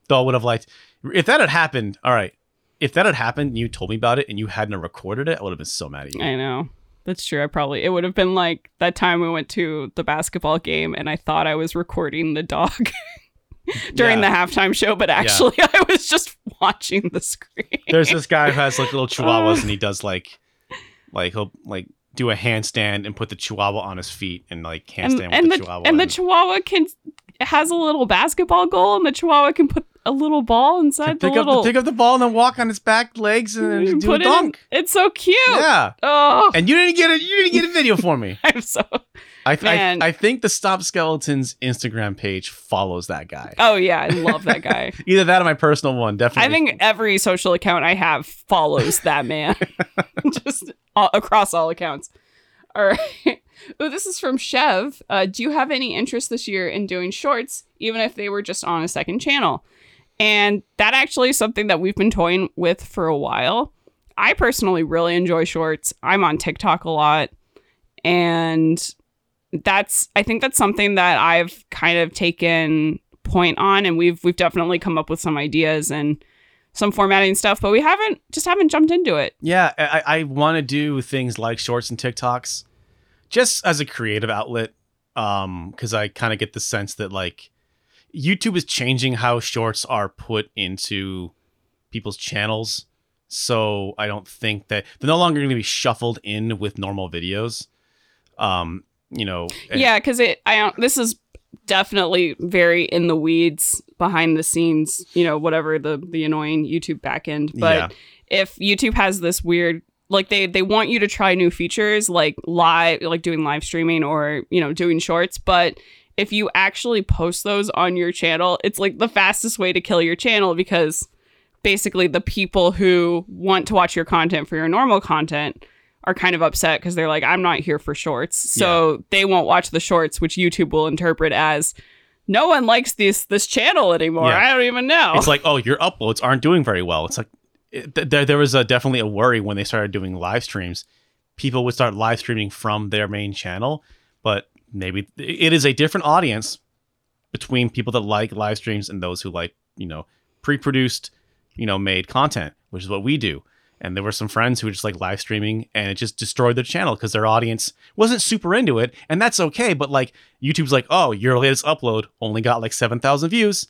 Speaker 1: Though I would have liked if that had happened, all right. If that had happened and you told me about it and you hadn't recorded it, I would have been so mad at you.
Speaker 2: I know. That's true. I probably it would have been like that time we went to the basketball game and I thought I was recording the dog <laughs> during
Speaker 1: Yeah.
Speaker 2: the halftime show, but actually <laughs> I was just watching the screen.
Speaker 1: There's this guy who has like little <laughs> chihuahuas and he does like like he'll like do a handstand and put the chihuahua on his feet and like handstand
Speaker 2: and
Speaker 1: with
Speaker 2: the,
Speaker 1: the chihuahua.
Speaker 2: and the chihuahua can has a little basketball goal and the chihuahua can put a little ball inside the
Speaker 1: pick up
Speaker 2: little
Speaker 1: the pick up the ball and then walk on its back legs and then <laughs> do a
Speaker 2: put it in-
Speaker 1: dunk.
Speaker 2: It's so cute.
Speaker 1: Yeah.
Speaker 2: Oh,
Speaker 1: And you didn't get it. You didn't get a video for me. <laughs>
Speaker 2: I'm so
Speaker 1: I, I
Speaker 2: Man.
Speaker 1: I think the Stop Skeletons Instagram page follows that guy.
Speaker 2: Oh yeah, I love that guy. <laughs>
Speaker 1: Either that or my personal one. Definitely.
Speaker 2: I think every social account I have follows that man, just all, across all accounts. All right. Oh, this is from Chev. Uh, do you have any interest this year in doing shorts, even if they were just on a second channel? And that actually is something that we've been toying with for a while. I personally really enjoy shorts. I'm on TikTok a lot. And that's I think that's something that I've kind of taken point on and we've we've definitely come up with some ideas and some formatting stuff, but we haven't just haven't jumped into it.
Speaker 1: yeah, I, I want to do things like shorts and TikToks, just as a creative outlet. Um, because I kind of get the sense that like YouTube is changing how shorts are put into people's channels. So I don't think that they're no longer going to be shuffled in with normal videos. Um, you know, and-
Speaker 2: yeah, because it I don't this is definitely very in the weeds behind the scenes, you know, whatever the the annoying YouTube backend. But
Speaker 1: Yeah.
Speaker 2: if YouTube has this weird like they they want you to try new features like live like doing live streaming or you know doing shorts but if you actually post those on your channel it's like the fastest way to kill your channel because basically the people who want to watch your content for your normal content are kind of upset because they're like i'm not here for shorts so they won't watch the shorts which youtube will interpret as no one likes this this channel anymore
Speaker 1: Yeah.
Speaker 2: i don't even know
Speaker 1: it's like, oh, your uploads aren't doing very well. It's like it, th- there there was a, definitely a worry when they started doing live streams. People would start live streaming from their main channel, but maybe it is a different audience between people that like live streams and those who like you know pre-produced, you know, made content, which is what we do. And there were some friends who were just like live streaming and it just destroyed their channel because their audience wasn't super into it. And that's okay. But like YouTube's like, oh, your latest upload only got like 7,000 views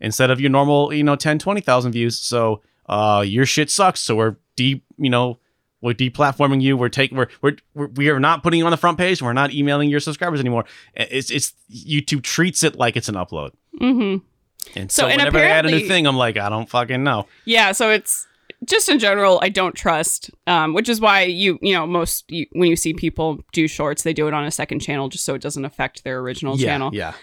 Speaker 1: instead of your normal, you know, 10, 20,000 views. So uh, your shit sucks. So we're deep, you know, we're deplatforming you. We're taking, we're, we're, we're, we are not putting you on the front page. We're not emailing your subscribers anymore. It's, it's, YouTube treats it like it's an upload.
Speaker 2: mm-hmm
Speaker 1: And
Speaker 2: So,
Speaker 1: so,
Speaker 2: and
Speaker 1: whenever they add a new thing, I'm like, I don't fucking know.
Speaker 2: Yeah, so it's just in general, I don't trust, um, which is why you you know most you, when you see people do shorts, they do it on a second channel just so it doesn't affect their original
Speaker 1: yeah,
Speaker 2: channel.
Speaker 1: yeah.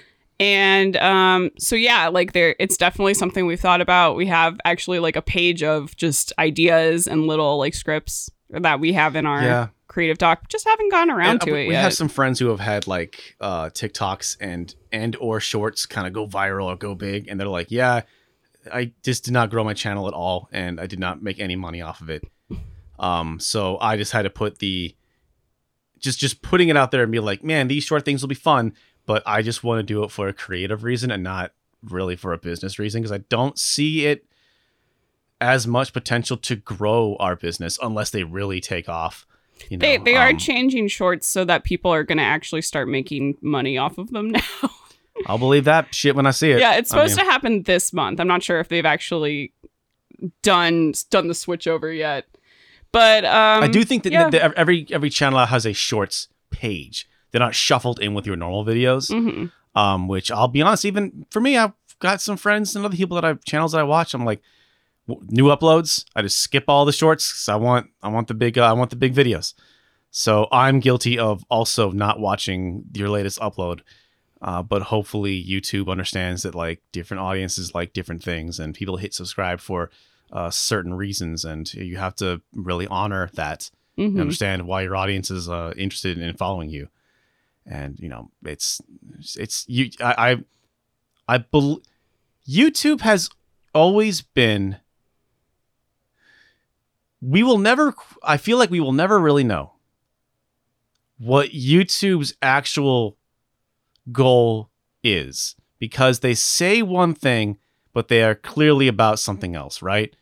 Speaker 2: And um, so yeah, like there, it's definitely something we've thought about. We have actually like a page of just ideas and little like scripts that we have in our
Speaker 1: Yeah.
Speaker 2: creative doc. Just haven't gone around
Speaker 1: And,
Speaker 2: to
Speaker 1: uh,
Speaker 2: it
Speaker 1: we
Speaker 2: yet.
Speaker 1: have some friends who have had like uh TikToks and and or shorts kind of go viral or go big and they're like, "Yeah, I just did not grow my channel at all and I did not make any money off of it." Um so I just had to put the just just putting it out there and be like, "Man, these short things will be fun, but I just want to do it for a creative reason and not really for a business reason because I don't see it as much potential to grow our business unless they really take off." You know,
Speaker 2: they they are
Speaker 1: um,
Speaker 2: changing shorts so that people are going to actually start making money off of them <laughs> now.
Speaker 1: I'll believe that shit when I see it.
Speaker 2: yeah, it's
Speaker 1: I
Speaker 2: supposed
Speaker 1: mean,
Speaker 2: to happen this month. I'm not sure if they've actually done done the switch over yet. But um
Speaker 1: I do think that,
Speaker 2: yeah.
Speaker 1: that every every channel has a shorts page. They're not shuffled in with your normal videos.
Speaker 2: mhm.
Speaker 1: Um, which I'll be honest, even for me, I've got some friends and other people that I've channels that I watch. I'm like, new uploads. I just skip all the shorts 'cause I want I want the big uh, I want the big videos. So I'm guilty of also not watching your latest upload. Uh, but hopefully YouTube understands that like different audiences like different things and people hit subscribe for uh, certain reasons and you have to really honor that and
Speaker 2: Mhm.
Speaker 1: understand why your audience is uh, interested in following you. And you know, it's it's you. I I, I bel YouTube has always been. We will never. I feel like we will never really know what YouTube's actual goal is because they say one thing, but they are clearly about something else, right?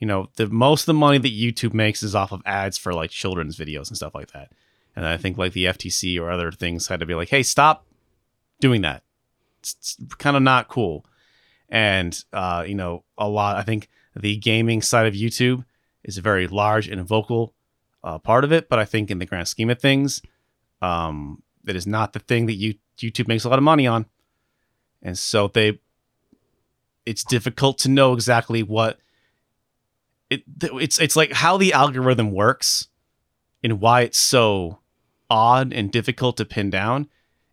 Speaker 1: you know, the most of the money that YouTube makes is off of ads for like children's videos and stuff like that. And I think like the FTC or other things had to be like, hey, stop doing that. It's, it's kind of not cool. And uh, you know, a lot. I think the gaming side of YouTube is a very large and vocal uh, part of it. But I think in the grand scheme of things, um, it is not the thing that you YouTube makes a lot of money on. And so they, it's difficult to know exactly what it it's it's like how the algorithm works and why it's so odd and difficult to pin down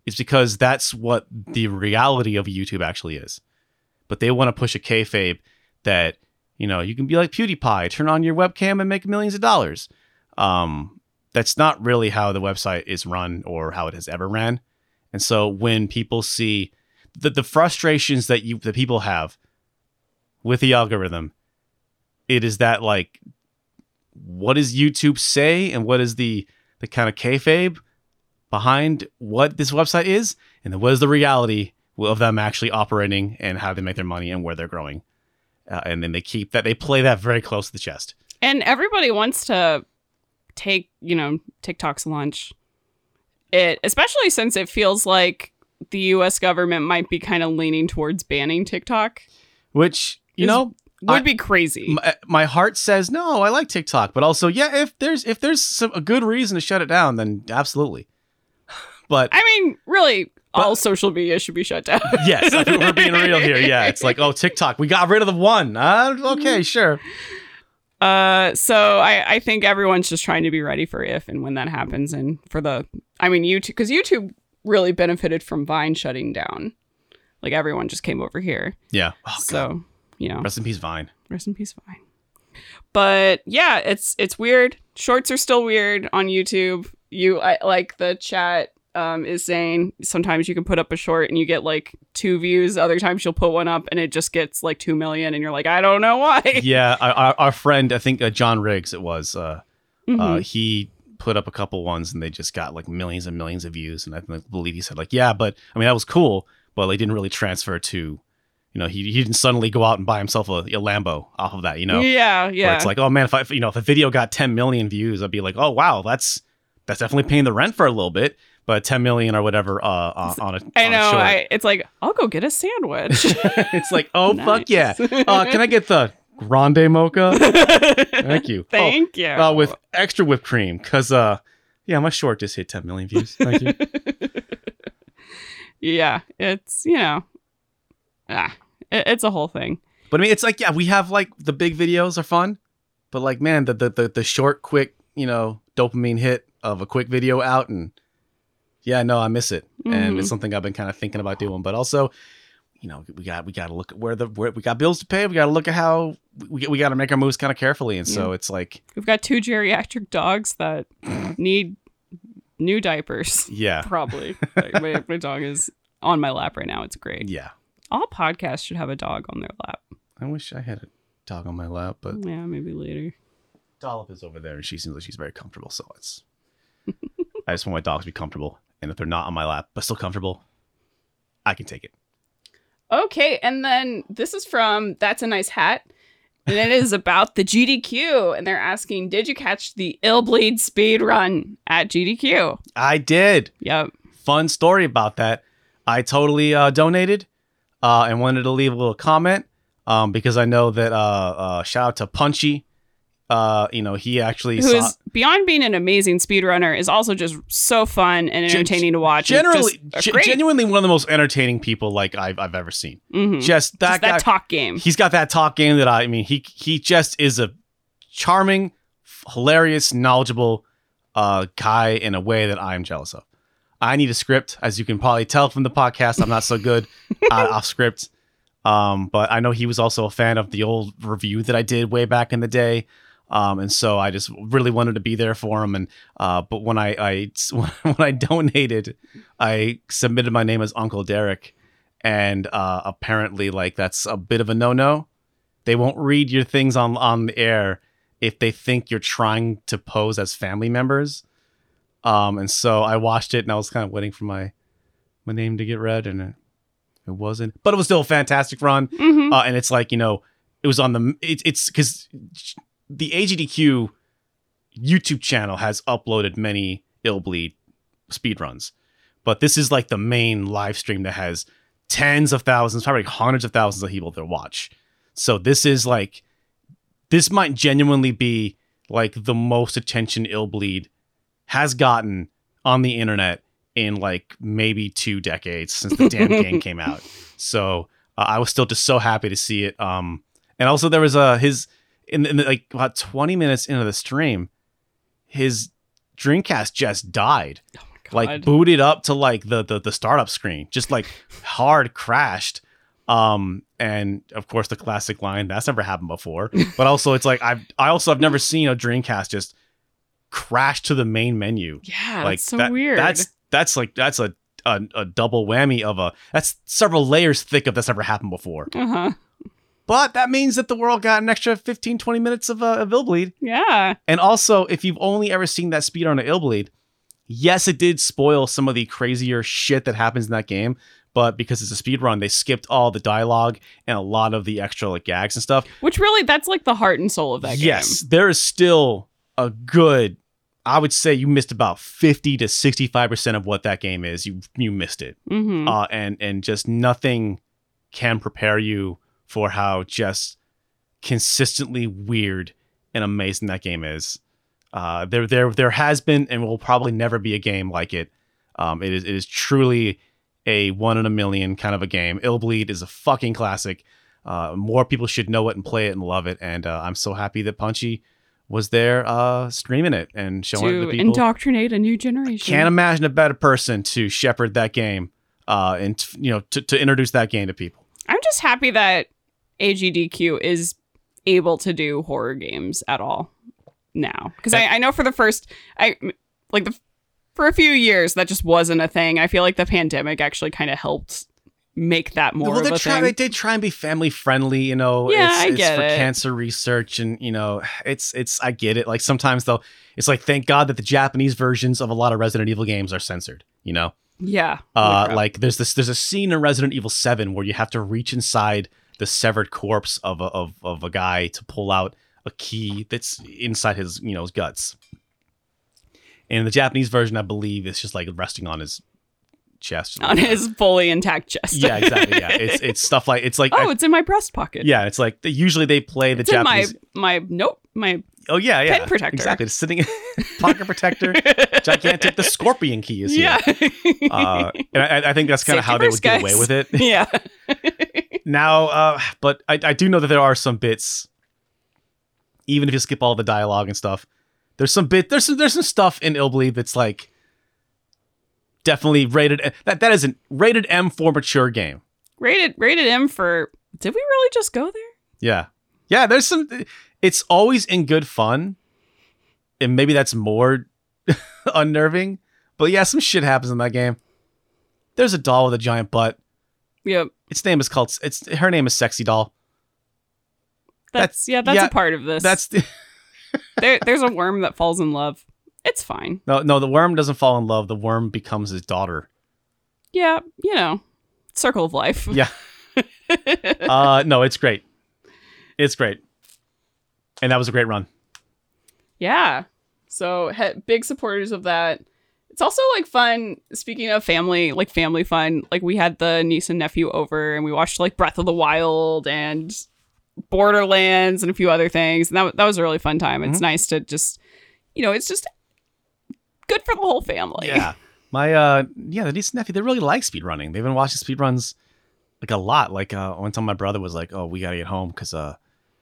Speaker 1: is because that's what the reality of YouTube actually is. But they want to push a kayfabe that you know you can be like PewDiePie, turn on your webcam and make millions of dollars. Um, that's not really how the website is run or how it has ever ran. And so when people see the the frustrations that you that people have with the algorithm it is that like what does YouTube say and what is the the kind of kayfabe behind what this website is and then what is the reality of them actually operating and how they make their money and where they're growing uh, and then they keep that they play that very close to the chest
Speaker 2: And everybody wants to take, you know, TikTok's lunch. It especially since it feels like the US government might be kind of leaning towards banning TikTok.
Speaker 1: which you know
Speaker 2: Would
Speaker 1: I-
Speaker 2: be crazy.
Speaker 1: my, my heart says no i like tiktok but also yeah if there's if there's some, a good reason to shut it down then absolutely <sighs> but
Speaker 2: I mean, really,
Speaker 1: But-
Speaker 2: all social media should be shut down. <laughs>
Speaker 1: yes, I think we're being real here. Yeah, it's like, oh, TikTok, we got rid of the one. Uh, okay, sure.
Speaker 2: Uh, so I, I think everyone's just trying to be ready for if and when that happens, and for the, I mean, YouTube, because YouTube really benefited from Vine shutting down. Like everyone just came over here.
Speaker 1: Yeah. Oh, God.
Speaker 2: You know,
Speaker 1: Rest in peace, Vine.
Speaker 2: rest in peace, Vine. But yeah, it's it's weird. Shorts are still weird on YouTube. You I, like the chat um, is saying sometimes you can put up a short and you get like two views. Other times you'll put one up and it just gets like two million, and you're like, I don't know why. <laughs>
Speaker 1: Yeah, our, our, friend, I think uh, John Riggs, it was. Uh, uh,
Speaker 2: Mhm.
Speaker 1: he put up a couple ones and they just got like millions and millions of views. And I believe he said like, yeah, but I mean that was cool, but they didn't really transfer to, you know, he, he didn't suddenly go out and buy himself a, a Lambo off of that. You know,
Speaker 2: yeah,
Speaker 1: where
Speaker 2: yeah.
Speaker 1: it's like, oh man, if I, you know, if a video got 10 million views, I'd be like, oh wow, that's that's definitely paying the rent for a little bit. But 10 million or whatever uh, on, on a
Speaker 2: I
Speaker 1: on
Speaker 2: know.
Speaker 1: short.
Speaker 2: I, it's like I'll go get a sandwich. <laughs>
Speaker 1: it's like, oh fuck yeah. <laughs> Uh, can I get the grande mocha? Thank you. <laughs>
Speaker 2: Thank you.
Speaker 1: Oh, uh, with extra whipped cream, cause uh, yeah, my short just hit 10 million views. Thank you.
Speaker 2: yeah, it's you know, ah, it, it's a whole thing.
Speaker 1: but I mean, it's like, yeah, we have like the big videos are fun, but like, man, the the the, the short, quick, you know, dopamine hit of a quick video out, and yeah, no, I miss it, and
Speaker 2: Mhm.
Speaker 1: it's something I've been kind of thinking about doing, but also. You know, we got we got to look at where the where we got bills to pay. We got to look at how we we got to make our moves kind of carefully, and so it's like,
Speaker 2: We've got two geriatric dogs that <laughs> need new diapers.
Speaker 1: yeah,
Speaker 2: Probably. <laughs> Like, my, my dog is on my lap right now. It's great.
Speaker 1: yeah.
Speaker 2: All podcasts should have a dog on their lap.
Speaker 1: I wish I had a dog on my lap, but
Speaker 2: Yeah, maybe later.
Speaker 1: Dollop is over there, and she seems like she's very comfortable. So it's. <laughs> I just want my dogs to be comfortable, and if they're not on my lap but still comfortable, I can take it.
Speaker 2: Okay, and then this is from That's a Nice Hat. And it is about the GDQ. And they're asking, Did you catch the Illbleed speed run at GDQ?
Speaker 1: I did.
Speaker 2: Yep.
Speaker 1: Fun story about that. I totally uh, donated, uh, and wanted to leave a little comment, um, because I know that. Uh, uh, shout out to Punchy. Uh, you know, he actually
Speaker 2: Who
Speaker 1: saw.
Speaker 2: is beyond being an amazing speedrunner, is also just so fun and
Speaker 1: Gen-
Speaker 2: entertaining to watch.
Speaker 1: Generally,
Speaker 2: just
Speaker 1: ge- genuinely one of the most entertaining people like I've, I've ever seen.
Speaker 2: Mhm.
Speaker 1: Just that
Speaker 2: Just
Speaker 1: guy,
Speaker 2: that talk game.
Speaker 1: he's got that talk game that I, I mean he he just is a charming, hilarious, knowledgeable uh, guy in a way that I am jealous of. I need a script, as you can probably tell from the podcast. I'm not so good <laughs> uh, off script. Um, but I know he was also a fan of the old review that I did way back in the day. Um, and so I just really wanted to be there for him. And uh, but when I, I <laughs> when I donated, I submitted my name as Uncle Derek, and uh, apparently like that's a bit of a no no. They won't read your things on on the air if they think you're trying to pose as family members. Um, and so I watched it and I was kind of waiting for my my name to get read, and it, it wasn't. But it was still a fantastic run.
Speaker 2: Mhm.
Speaker 1: Uh, and it's like you know, it was on the it, it's because the AGDQ YouTube channel has uploaded many ill Illbleed speedruns, but this is like the main live stream that has tens of thousands, probably hundreds of thousands of people that watch. So this is like this might genuinely be like the most attention Illbleed has gotten on the internet in like maybe two decades since the damn game <laughs> came out. So uh, I was still just so happy to see it. Um, and also there was a his in, in the, like about 20 minutes into the stream, his Dreamcast just died,
Speaker 2: Oh
Speaker 1: like booted up to like the, the the startup screen, just like hard crashed. Um, and of course the classic line that's never happened before. <laughs> But also it's like I've I also have never seen a Dreamcast just crash to the main menu
Speaker 2: yeah,
Speaker 1: like
Speaker 2: that's so
Speaker 1: that-
Speaker 2: weird.
Speaker 1: That's that's like that's a, a a double whammy of a that's several layers thick of that's never happened before.
Speaker 2: uh huh.
Speaker 1: But that means that the world got an extra 15, 20 minutes of, uh, of Illbleed.
Speaker 2: Yeah.
Speaker 1: And also, if you've only ever seen that speed on Illbleed, yes, it did spoil some of the crazier shit that happens in that game. But because it's a speed run, they skipped all the dialogue and a lot of the extra like gags and stuff.
Speaker 2: Which really, that's like the heart and soul of that game.
Speaker 1: yes, there is still a good. I would say you missed about fifty to sixty-five percent of what that game is. You you missed it.
Speaker 2: Mm-hmm.
Speaker 1: uh, and and just nothing can prepare you for how just consistently weird and amazing that game is. Uh, there there there has been and will probably never be a game like it. Um, it is it is truly a one in a million kind of a game. Illbleed is a fucking classic. Uh, more people should know it and play it and love it. And uh, I'm so happy that Punchy was there uh, streaming it and showing it to
Speaker 2: to
Speaker 1: people.
Speaker 2: indoctrinate a new generation.
Speaker 1: I Can't imagine a better person to shepherd that game, uh, and t- you know to, to introduce that game to people.
Speaker 2: I'm just happy that AGDQ is able to do horror games at all now. Because I, I know for the first, I like the for a few years that just wasn't a thing. I feel like the pandemic actually kind of helped make that more
Speaker 1: well,
Speaker 2: of
Speaker 1: they
Speaker 2: a
Speaker 1: try
Speaker 2: thing.
Speaker 1: they did try and be family friendly, you know.
Speaker 2: Yeah,
Speaker 1: it's,
Speaker 2: I
Speaker 1: it's
Speaker 2: get
Speaker 1: for
Speaker 2: it.
Speaker 1: cancer research, and you know, it's it's I get it. Like sometimes though, it's like thank God that the Japanese versions of a lot of Resident Evil games are censored. You know,
Speaker 2: yeah,
Speaker 1: uh, like there's this there's a scene in Resident Evil Seven where you have to reach inside the severed corpse of a, of of a guy to pull out a key that's inside his you know his guts. And the Japanese version, I believe, is just like resting on his chest.
Speaker 2: on his fully intact chest.
Speaker 1: yeah, exactly. Yeah, <laughs> it's it's stuff like it's like
Speaker 2: oh, it's in my breast pocket.
Speaker 1: yeah, it's like usually they play the
Speaker 2: it's in my
Speaker 1: Japanese.
Speaker 2: my nope my
Speaker 1: oh yeah, yeah,
Speaker 2: pen protector.
Speaker 1: Exactly, it's sitting in <laughs> pocket protector, gigantic. The <laughs> scorpion key is here.
Speaker 2: yeah
Speaker 1: Uh, and I, I think that's kind of how they would
Speaker 2: first,
Speaker 1: get away with it.
Speaker 2: yeah
Speaker 1: now uh but I, I do know that there are some bits even if you skip all the dialogue and stuff there's some bit there's some there's some stuff in Illbleed that's like definitely rated that that is a rated M for mature game
Speaker 2: rated rated M for did we really just go there?
Speaker 1: yeah yeah there's some it's always in good fun and maybe that's more <laughs> unnerving but yeah some shit happens in that game there's a doll with a giant butt
Speaker 2: Yep.
Speaker 1: its name is called it's her name is sexy doll
Speaker 2: That's, yeah, that's
Speaker 1: yeah,
Speaker 2: a part of this.
Speaker 1: that's the <laughs>
Speaker 2: there there's a worm that falls in love. It's fine.
Speaker 1: No, no, the worm doesn't fall in love. The worm becomes his daughter.
Speaker 2: Yeah, you know. Circle of life.
Speaker 1: Yeah. <laughs> Uh, no, it's great. It's great. And that was a great run.
Speaker 2: Yeah. So he- big supporters of that. It's also like fun. Speaking of family, like family fun, like we had the niece and nephew over, and we watched like Breath of the Wild and Borderlands and a few other things, and that that was a really fun time. It's
Speaker 1: Mhm.
Speaker 2: nice to just, you know, it's just good for the whole family.
Speaker 1: Yeah. My uh yeah, the niece and nephew, they really like speed running. They've been watching speed runs like a lot. Like uh one time my brother was like, Oh, we gotta get home because uh,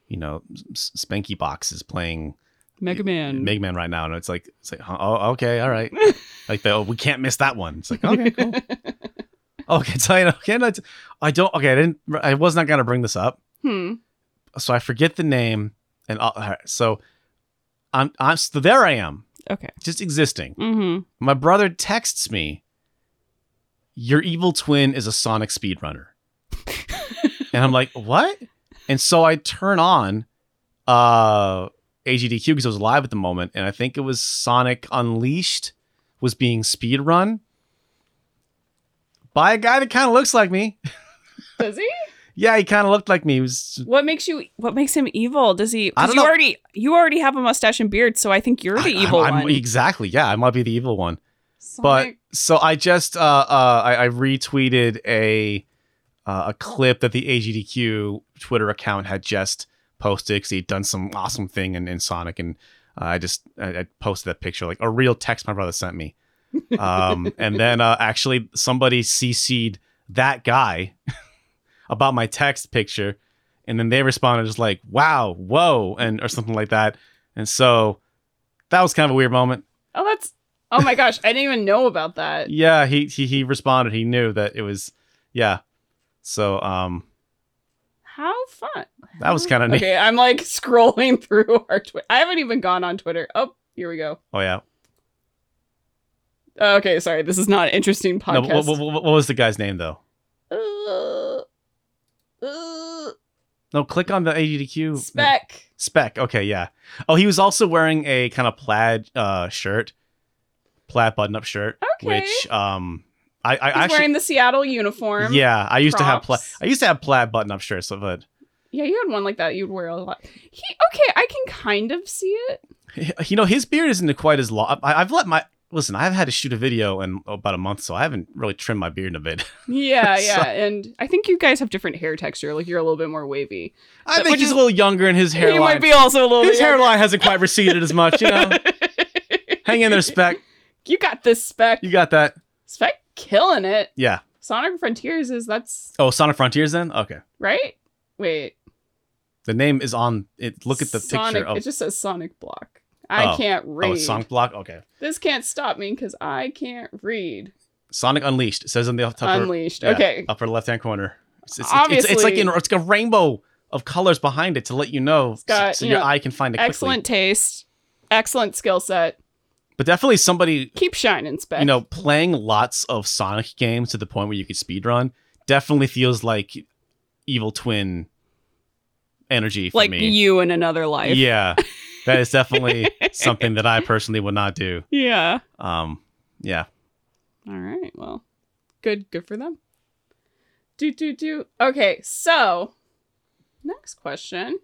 Speaker 1: you know, Spanky Box is playing
Speaker 2: Mega Man.
Speaker 1: Mega Man right now, and it's like it's like oh okay all right <laughs> like the, oh, we can't miss that one. It's like okay cool. <laughs> okay, <laughs> so you know, can I, I don't okay I didn't I was not gonna bring this up,
Speaker 2: hmm.
Speaker 1: so I forget the name, and I'll, all right, so I'm I'm so there I am
Speaker 2: Okay.
Speaker 1: just existing.
Speaker 2: Mm-hmm.
Speaker 1: My brother texts me, "Your evil twin is a Sonic speedrunner," <laughs> and I'm like, "What?" And so I turn on uh AGDQ because it was live at the moment, and I think it was Sonic Unleashed was being speedrun by a guy that kind of looks like me.
Speaker 2: Does he?
Speaker 1: Yeah, he kind of looked like me. He was
Speaker 2: What makes you? What makes him evil? Does he?
Speaker 1: I don't
Speaker 2: you
Speaker 1: know.
Speaker 2: already you already have a mustache and beard, so I think you're the
Speaker 1: I-
Speaker 2: evil
Speaker 1: I'm- I'm-
Speaker 2: one.
Speaker 1: exactly. Yeah, I might be the evil one. but so I just uh, uh I, I retweeted a uh, a clip that the AGDQ Twitter account had just posted because he'd done some awesome thing in, in Sonic, and uh, I just I, I posted that picture like a real text my brother sent me, <laughs> um, and then uh, actually somebody CC'd that guy <laughs> about my text picture, and then they responded just like wow, whoa, and or something like that, and so that was kind of a weird moment.
Speaker 2: oh, that's. Oh my gosh, I didn't even know about that. <laughs>
Speaker 1: Yeah, he he he responded. He knew that it was yeah. So um
Speaker 2: How fun.
Speaker 1: that was kind of neat.
Speaker 2: Okay, I'm like <laughs> scrolling through our Twitter. I haven't even gone on Twitter. Oh, here we go.
Speaker 1: Oh yeah.
Speaker 2: Okay, sorry. This is not an interesting
Speaker 1: No,
Speaker 2: podcast.
Speaker 1: what, what, what was the guy's name though?
Speaker 2: Uh, uh,
Speaker 1: No, click on the AGDQ
Speaker 2: spec.
Speaker 1: spec. Okay, yeah. Oh, he was also wearing a kind of plaid uh shirt, plaid button-up shirt,
Speaker 2: Okay.
Speaker 1: which um I I
Speaker 2: He's
Speaker 1: actually
Speaker 2: wearing the Seattle uniform.
Speaker 1: yeah I used to have plaid. I used to have plaid button-up shirts, but
Speaker 2: Yeah, you had one like that you'd wear a lot. He okay, I can kind of see it.
Speaker 1: you know his beard isn't quite as long. I, I've let my listen. I've had to shoot a video in about a month, so I haven't really trimmed my beard in a bit.
Speaker 2: Yeah, <laughs>
Speaker 1: So-
Speaker 2: yeah. And I think you guys have different hair texture. Like you're a little bit more wavy.
Speaker 1: I think he's
Speaker 2: is-
Speaker 1: a little younger and his hairline.
Speaker 2: He might be also a little
Speaker 1: his
Speaker 2: younger.
Speaker 1: hairline hasn't quite receded as much, you know. <laughs> Hang in there, Spec.
Speaker 2: You got this spec.
Speaker 1: You got that?
Speaker 2: Spec killing it.
Speaker 1: Yeah.
Speaker 2: Sonic Frontiers is that's
Speaker 1: Oh, Sonic Frontiers then? Okay.
Speaker 2: right? Wait.
Speaker 1: The name is on it. Look at the
Speaker 2: Sonic,
Speaker 1: picture of
Speaker 2: It just says Sonic Block. I
Speaker 1: Oh.
Speaker 2: can't oh, read.
Speaker 1: Oh, Sonic Block? Okay.
Speaker 2: This can't stop me because I can't read.
Speaker 1: Sonic Unleashed. Says on the upper,
Speaker 2: Unleashed.
Speaker 1: yeah,
Speaker 2: Okay.
Speaker 1: upper left hand corner. It's, it's, it's, it's like in, it's like a rainbow of colors behind it to let you know
Speaker 2: got,
Speaker 1: so, so
Speaker 2: you
Speaker 1: your
Speaker 2: know,
Speaker 1: eye can find it quickly.
Speaker 2: Excellent taste. Excellent skill set.
Speaker 1: But definitely somebody
Speaker 2: Keep shining, Spec.
Speaker 1: you know, playing lots of Sonic games to the point where you could speedrun definitely feels like Evil Twin energy for
Speaker 2: like
Speaker 1: me.
Speaker 2: you in another life.
Speaker 1: Yeah. <laughs> That is definitely <laughs> something that I personally would not do.
Speaker 2: Yeah.
Speaker 1: Um yeah.
Speaker 2: All right. Well, good. Good for them. Do do do. Okay. So, next question.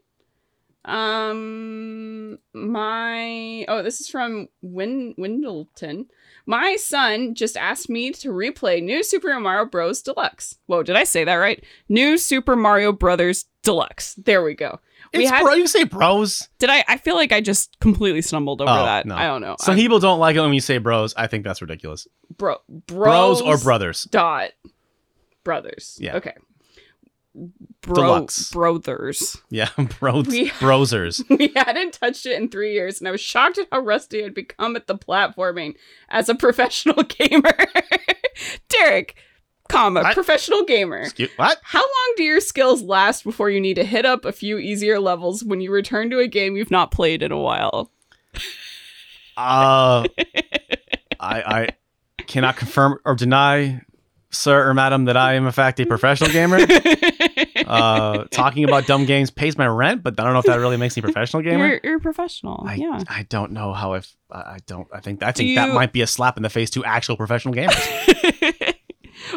Speaker 2: Um, my oh, this is from Win Windleton. My son just asked me to replay New Super Mario Bros. Deluxe. Whoa, did I say that right? New Super Mario Brothers Deluxe. There we go. We had-
Speaker 1: bro, you say bros.
Speaker 2: Did I? I feel like I just completely stumbled over
Speaker 1: Oh,
Speaker 2: that.
Speaker 1: no.
Speaker 2: I don't know.
Speaker 1: Some
Speaker 2: I'm-
Speaker 1: people don't like it when you say bros. I think that's ridiculous.
Speaker 2: bro,
Speaker 1: Bros, or brothers.
Speaker 2: dot brothers.
Speaker 1: Yeah.
Speaker 2: Okay. Bro,
Speaker 1: Deluxe.
Speaker 2: brothers.
Speaker 1: Yeah, <laughs> bros,
Speaker 2: We-
Speaker 1: brosers. <laughs>
Speaker 2: We hadn't touched it in three years, and I was shocked at how rusty it had become at the platforming as a professional <laughs> gamer. Derek, comma,
Speaker 1: I-
Speaker 2: professional gamer.
Speaker 1: Excuse, what?
Speaker 2: How long do your skills last before you need to hit up a few easier levels when you return to a game you've not played in a while?
Speaker 1: Uh, <laughs> I I cannot confirm or deny, sir or madam, that I am in fact a professional gamer. <laughs> Uh, talking about dumb games pays my rent, but I don't know if that really makes me a professional gamer.
Speaker 2: You're, you're a professional.
Speaker 1: I,
Speaker 2: yeah.
Speaker 1: I don't know how if I don't I think I think that might be a slap in the face to actual professional gamers. <laughs>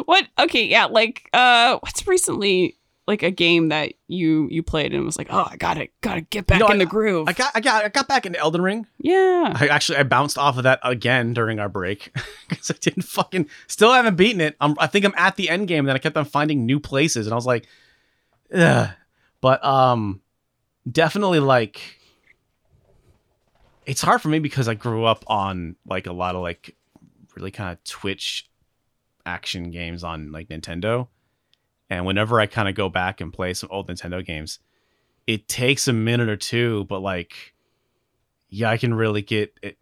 Speaker 2: what okay yeah like uh what's recently like a game that you you played and was like oh i gotta gotta get back in
Speaker 1: I-
Speaker 2: the groove
Speaker 1: I got I got I got back into Elden Ring.
Speaker 2: yeah
Speaker 1: I actually I bounced off of that again during our break <laughs> because I didn't fucking still haven't beaten it. I'm, I think I'm at the end game. And then I kept on finding new places, and I was like, Ugh. but um, definitely like it's hard for me because I grew up on like a lot of like really kind of Twitch action games on like Nintendo, and whenever I kind of go back and play some old Nintendo games, it takes a minute or two, but like yeah, I can really get it.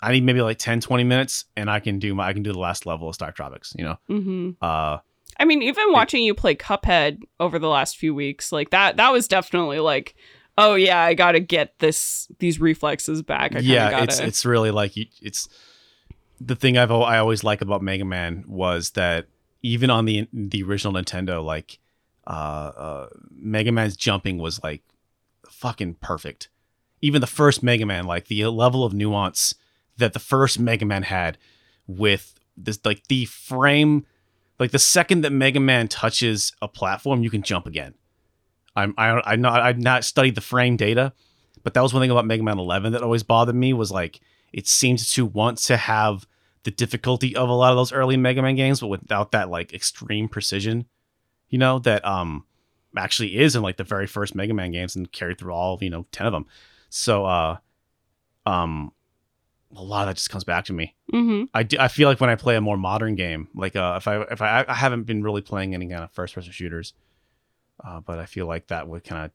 Speaker 1: I need maybe like 10, 20 minutes, and I can do my I can do the last level of Star Tropics. You know,
Speaker 2: hmm
Speaker 1: uh,
Speaker 2: I mean, even watching you play Cuphead over the last few weeks, like that, that was definitely like, oh yeah, I gotta get this these reflexes back. I
Speaker 1: yeah,
Speaker 2: gotta.
Speaker 1: it's it's really like you, it's the thing I've I always like about Mega Man was that even on the the original Nintendo, like uh, uh, Mega Man's jumping was like fucking perfect. Even the first Mega Man, like the level of nuance that the first Mega Man had with this, like the frame, like the second that Mega Man touches a platform, you can jump again. I'm I I not I've not studied the frame data, but that was one thing about Mega Man 11 that always bothered me was like it seems to want to have the difficulty of a lot of those early Mega Man games, but without that like extreme precision, you know, that um actually is in like the very first Mega Man games and carried through all you know ten of them. So uh, um, a lot of that just comes back to me.
Speaker 2: hmm
Speaker 1: I, do, I feel like when I play a more modern game, like uh, if I if I I haven't been really playing any kind of first person shooters, uh, but I feel like that would kind of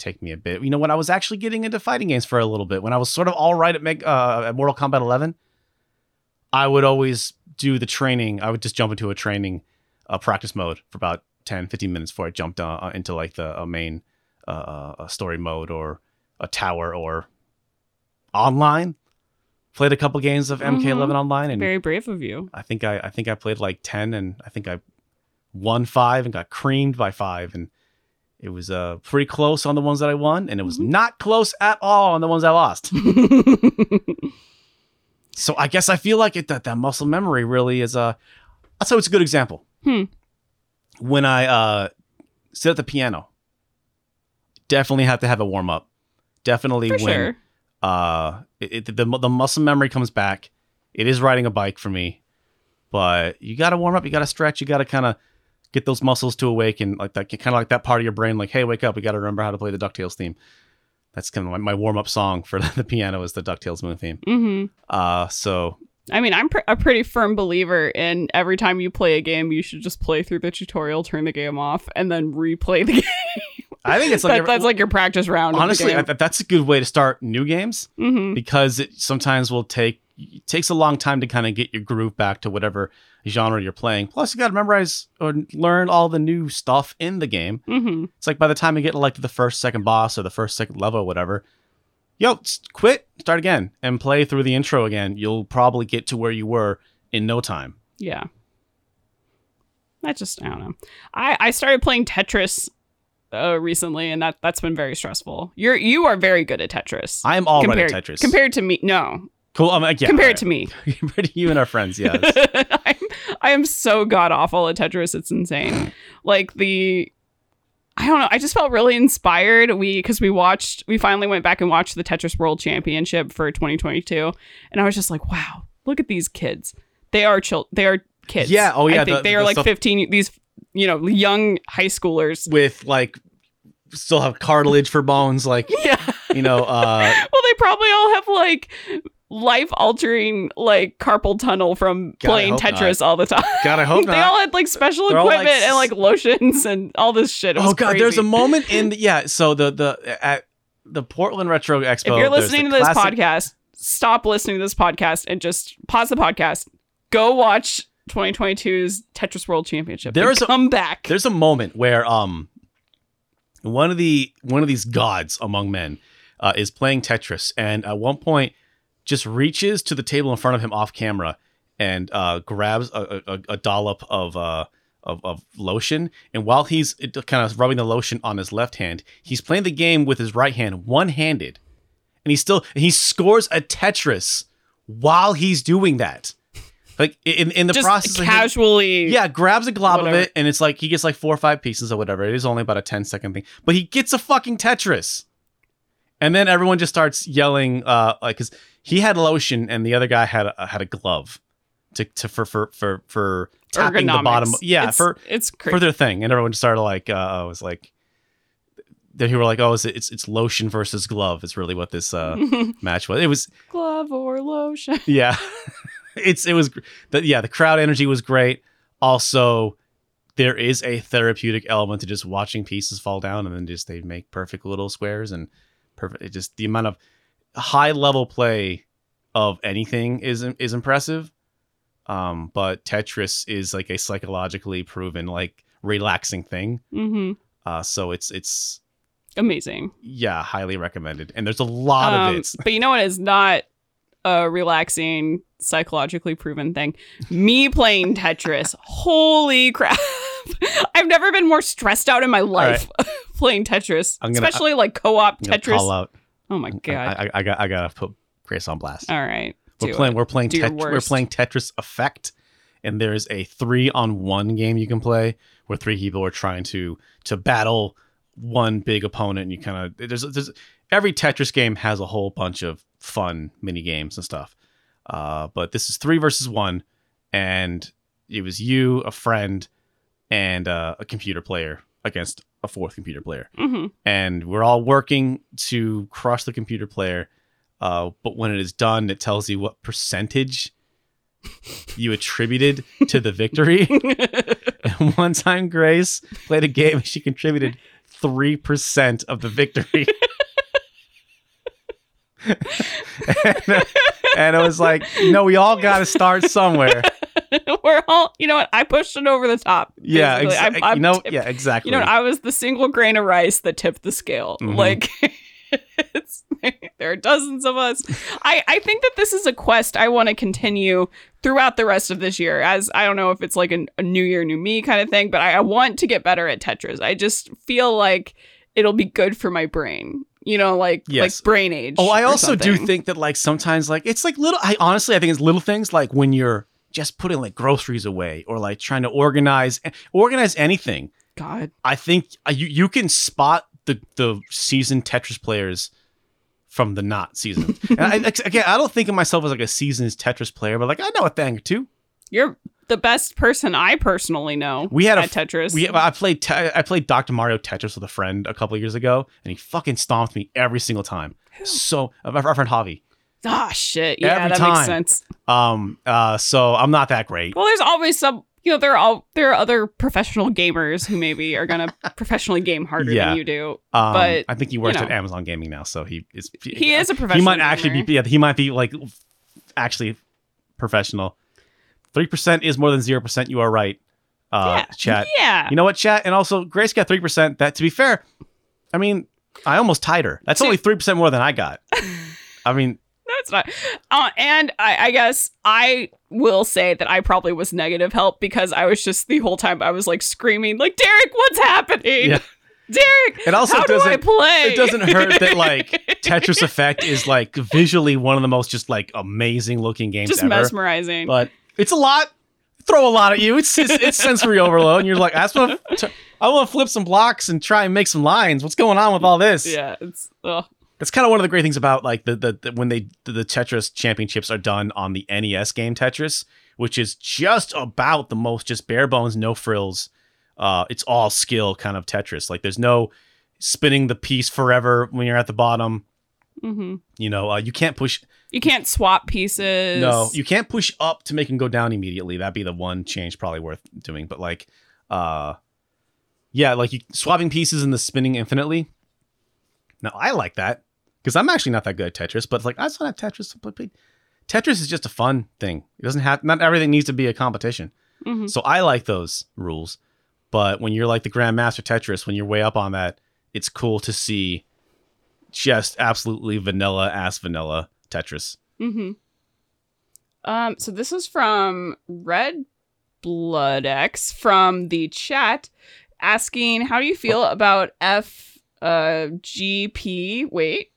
Speaker 1: take me a bit. You know, when I was actually getting into fighting games for a little bit, when I was sort of all right at Meg, uh, at Mortal Kombat 11, I would always do the training. I would just jump into a training uh, practice mode for about 10, 15 minutes before I jumped uh, into like the uh, main uh, uh, uh, story mode or a tower or online. Played a couple games of MK11 online and
Speaker 2: Very brave of you.
Speaker 1: I think I, I think I played like ten, and I think I won five and got creamed by five, and it was uh pretty close on the ones that I won, and it was
Speaker 2: Mhm.
Speaker 1: not close at all on the ones I lost. <laughs> so I guess I feel like it that that muscle memory really is a. Tell you, it's a good example.
Speaker 2: Hmm.
Speaker 1: When I uh sit at the piano, definitely have to have a warm up. Definitely
Speaker 2: For
Speaker 1: when
Speaker 2: sure.
Speaker 1: uh it, it, the, the muscle memory comes back it is riding a bike for me but you got to warm up you got to stretch you got to kind of get those muscles to awaken like that kind of like that part of your brain like hey wake up we got to remember how to play the ducktales theme that's kind of my, my warm-up song for <laughs> the piano is the ducktales moon theme
Speaker 2: hmm
Speaker 1: uh so
Speaker 2: I mean, I'm pr- a pretty firm believer in every time you play a game, you should just play through the tutorial, turn the game off, and then replay the <laughs> game.
Speaker 1: i think it's like
Speaker 2: That- that's like your practice round.
Speaker 1: honestly I, that's a good way to start new games
Speaker 2: hmm
Speaker 1: because it sometimes will take it takes a long time to kind of get your groove back to whatever genre you're playing. Plus, you got to memorize or learn all the new stuff in the game.
Speaker 2: hmm
Speaker 1: It's like by the time you get like to the first, second boss or the first, second level or whatever, yo, quit, start again, and play through the intro again. You'll probably get to where you were in no time.
Speaker 2: Yeah. I just I don't know. I I started playing Tetris uh, recently, and that that's been very stressful. You're you are very good at Tetris.
Speaker 1: I am all
Speaker 2: compared,
Speaker 1: at Tetris.
Speaker 2: compared to me. No,
Speaker 1: cool. I'm yeah,
Speaker 2: compared
Speaker 1: all
Speaker 2: to me. <laughs>
Speaker 1: compared to you and our friends, yes. <laughs>
Speaker 2: I'm, <laughs> I am so god awful at Tetris. It's insane. Like the, I don't know. I just felt really inspired. We because we watched. We finally went back and watched the Tetris World Championship for 2022, and I was just like, wow, look at these kids. They are chill. They are kids.
Speaker 1: Yeah, oh, yeah,
Speaker 2: I think
Speaker 1: the-
Speaker 2: they
Speaker 1: the
Speaker 2: are like
Speaker 1: stuff-
Speaker 2: 15. These you know young high schoolers.
Speaker 1: With like, still have cartilage for bones, like <laughs>
Speaker 2: Yeah.
Speaker 1: you know. uh
Speaker 2: well, they probably all have like life altering like carpal tunnel from
Speaker 1: God,
Speaker 2: playing
Speaker 1: hope
Speaker 2: Tetris all the time.
Speaker 1: God, I hope <laughs> not.
Speaker 2: they
Speaker 1: not.
Speaker 2: all had like special
Speaker 1: They're all, like,
Speaker 2: equipment and like lotions and all this shit. It was
Speaker 1: oh god,
Speaker 2: crazy.
Speaker 1: there's a moment in <laughs> the, yeah. So the the at the Portland Retro Expo.
Speaker 2: If you're listening to this
Speaker 1: classic-
Speaker 2: podcast, stop listening to this podcast and just pause the podcast. Go watch 2022's Tetris World Championship.
Speaker 1: There
Speaker 2: and
Speaker 1: a-
Speaker 2: come back.
Speaker 1: there's a moment where um one of the one of these gods among men uh, is playing Tetris, and at one point just reaches to the table in front of him off camera and uh, grabs a, a, a dollop of uh of, of lotion, and while he's kind of rubbing the lotion on his left hand, he's playing the game with his right hand, one handed, and he still he scores a Tetris while he's doing that. Like in in the
Speaker 2: just
Speaker 1: process,
Speaker 2: casually.
Speaker 1: yeah, grabs a glob
Speaker 2: Whatever.
Speaker 1: of it, and it's like he gets like four or five pieces or whatever. It is only about a 10 second thing, but he gets a fucking Tetris. And then everyone just starts yelling, uh, like, cause he had lotion and the other guy had a, had a glove to, to for for for for tapping the bottom. Yeah,
Speaker 2: it's,
Speaker 1: for
Speaker 2: it's crazy.
Speaker 1: for their thing, and everyone started like, uh, was like, then he were like, oh, it's it's it's lotion versus glove. Is really what this uh <laughs> match was. It was
Speaker 2: glove or lotion.
Speaker 1: yeah <laughs> it's it was the, yeah the crowd energy was great also there is a therapeutic element to just watching pieces fall down and then just they make perfect little squares and perfect. It just the amount of high level play of anything is is impressive. Um, but Tetris is like a psychologically proven like relaxing thing.
Speaker 2: hmm
Speaker 1: Uh, so it's it's
Speaker 2: Amazing.
Speaker 1: yeah, highly recommended. And there's a lot
Speaker 2: Um,
Speaker 1: of it.
Speaker 2: But you know what is not a relaxing, psychologically proven thing? Me playing Tetris. <laughs> Holy crap. I've never been more stressed out in my life <laughs> playing Tetris,
Speaker 1: gonna-
Speaker 2: especially like co-op Tetris. Oh my god!
Speaker 1: I, I, I got I gotta put Grace on blast.
Speaker 2: All right,
Speaker 1: we're playing we're playing
Speaker 2: your
Speaker 1: Tet- we're playing Tetris Effect, and there's a three on one game you can play where three people are trying to to battle one big opponent. And you kind of there's there's every Tetris game has a whole bunch of fun mini games and stuff. Uh, but this is three versus one, and it was you, a friend, and uh, a computer player against a fourth computer player
Speaker 2: hmm
Speaker 1: and we're all working to crush the computer player. Uh, but when it is done, it tells you what percentage you attributed to the victory. <laughs> <laughs> and one time, Grace played a game and she contributed 3% of the victory. <laughs> and, uh, and it was like, no, we all got to start somewhere. <laughs>
Speaker 2: We're all, you know what? I pushed it over the top.
Speaker 1: Yeah,
Speaker 2: basically. I'm-
Speaker 1: exactly. You know,
Speaker 2: tipped-
Speaker 1: yeah, exactly.
Speaker 2: You know. I was the single grain of rice that tipped the scale.
Speaker 1: Mhm.
Speaker 2: Like, <laughs> it's, <laughs> there are dozens of us. I, I think that this is a quest I want to continue throughout the rest of this year. As I don't know if it's like a, a new year, new me kind of thing, but I, I want to get better at Tetris. I just feel like it'll be good for my brain. You know, like
Speaker 1: Yes.
Speaker 2: like brain age.
Speaker 1: Oh, I also do think that like sometimes like it's like little. I honestly I think it's little things like when you're just putting like groceries away or like trying to organize organize anything.
Speaker 2: God.
Speaker 1: I think uh, you you can spot the the seasoned Tetris players from the not seasoned. <laughs> and I, again, I don't think of myself as like a seasoned Tetris player, but like I know a thing or two.
Speaker 2: You're the best person I personally know.
Speaker 1: We had a
Speaker 2: Tetris.
Speaker 1: We I played te- I played Dr. Mario Tetris with a friend a couple years ago, and he fucking stomped me every single time. So uh, our friend Javi.
Speaker 2: Ah, shit. Yeah,
Speaker 1: Every
Speaker 2: that
Speaker 1: time.
Speaker 2: makes sense.
Speaker 1: Um. Uh. So I'm not that great.
Speaker 2: Well, there's always some. You know, there are all there are other professional gamers who maybe are gonna <laughs> professionally game harder
Speaker 1: Yeah.
Speaker 2: than you do.
Speaker 1: Um,
Speaker 2: But,
Speaker 1: I think he works
Speaker 2: you
Speaker 1: at. Amazon Gaming now, so he is.
Speaker 2: He is a professional.
Speaker 1: He might actually be. Yeah, he might be like actually professional. Three percent is more than zero percent. You are right. Uh,
Speaker 2: yeah.
Speaker 1: chat.
Speaker 2: Yeah.
Speaker 1: You know what, chat? And also, Grace got three percent. That, to be fair, I mean, I almost tied her. That's only three percent more than I got. <laughs> I mean,
Speaker 2: no, it's not. Uh, and I, I guess I will say that I probably was negative help because I was just the whole time I was like screaming, like Derek, what's happening?
Speaker 1: Yeah.
Speaker 2: Derek,
Speaker 1: It also
Speaker 2: how do I
Speaker 1: doesn't-
Speaker 2: play?
Speaker 1: it doesn't hurt that like <laughs> Tetris Effect is like visually one of the most just like amazing looking games
Speaker 2: just
Speaker 1: ever.
Speaker 2: mesmerizing.
Speaker 1: but it's a lot. Throw a lot at you. It's it's, it's sensory overload, and you're like, I just want to. I want to flip some blocks and try and make some lines. What's going on with all this?
Speaker 2: yeah, it's ugh.
Speaker 1: That's kind of one of the great things about like the the, the when they the, the Tetris championships are done on the NES game Tetris, which is just about the most just bare bones, no frills. Uh, it's all skill kind of Tetris. Like there's no spinning the piece forever when you're at the bottom.
Speaker 2: Hmm
Speaker 1: You know, uh, you can't push.
Speaker 2: You can't swap pieces.
Speaker 1: No, you can't push up to make him go down immediately. That'd be the one change probably worth doing. But like, uh, yeah, like you swapping pieces and the spinning infinitely. Now I like that because I'm actually not that good at Tetris, but like I just want to have Tetris. Tetris is just a fun thing. It doesn't have not everything needs to be a competition.
Speaker 2: Mhm.
Speaker 1: So I like those rules. But when you're like the Grandmaster Tetris, when you're way up on that, it's cool to see just absolutely vanilla ass vanilla Tetris.
Speaker 2: Mm-hmm. Um, so this is from Red Blood X from the chat asking how do you feel about F uh GP wait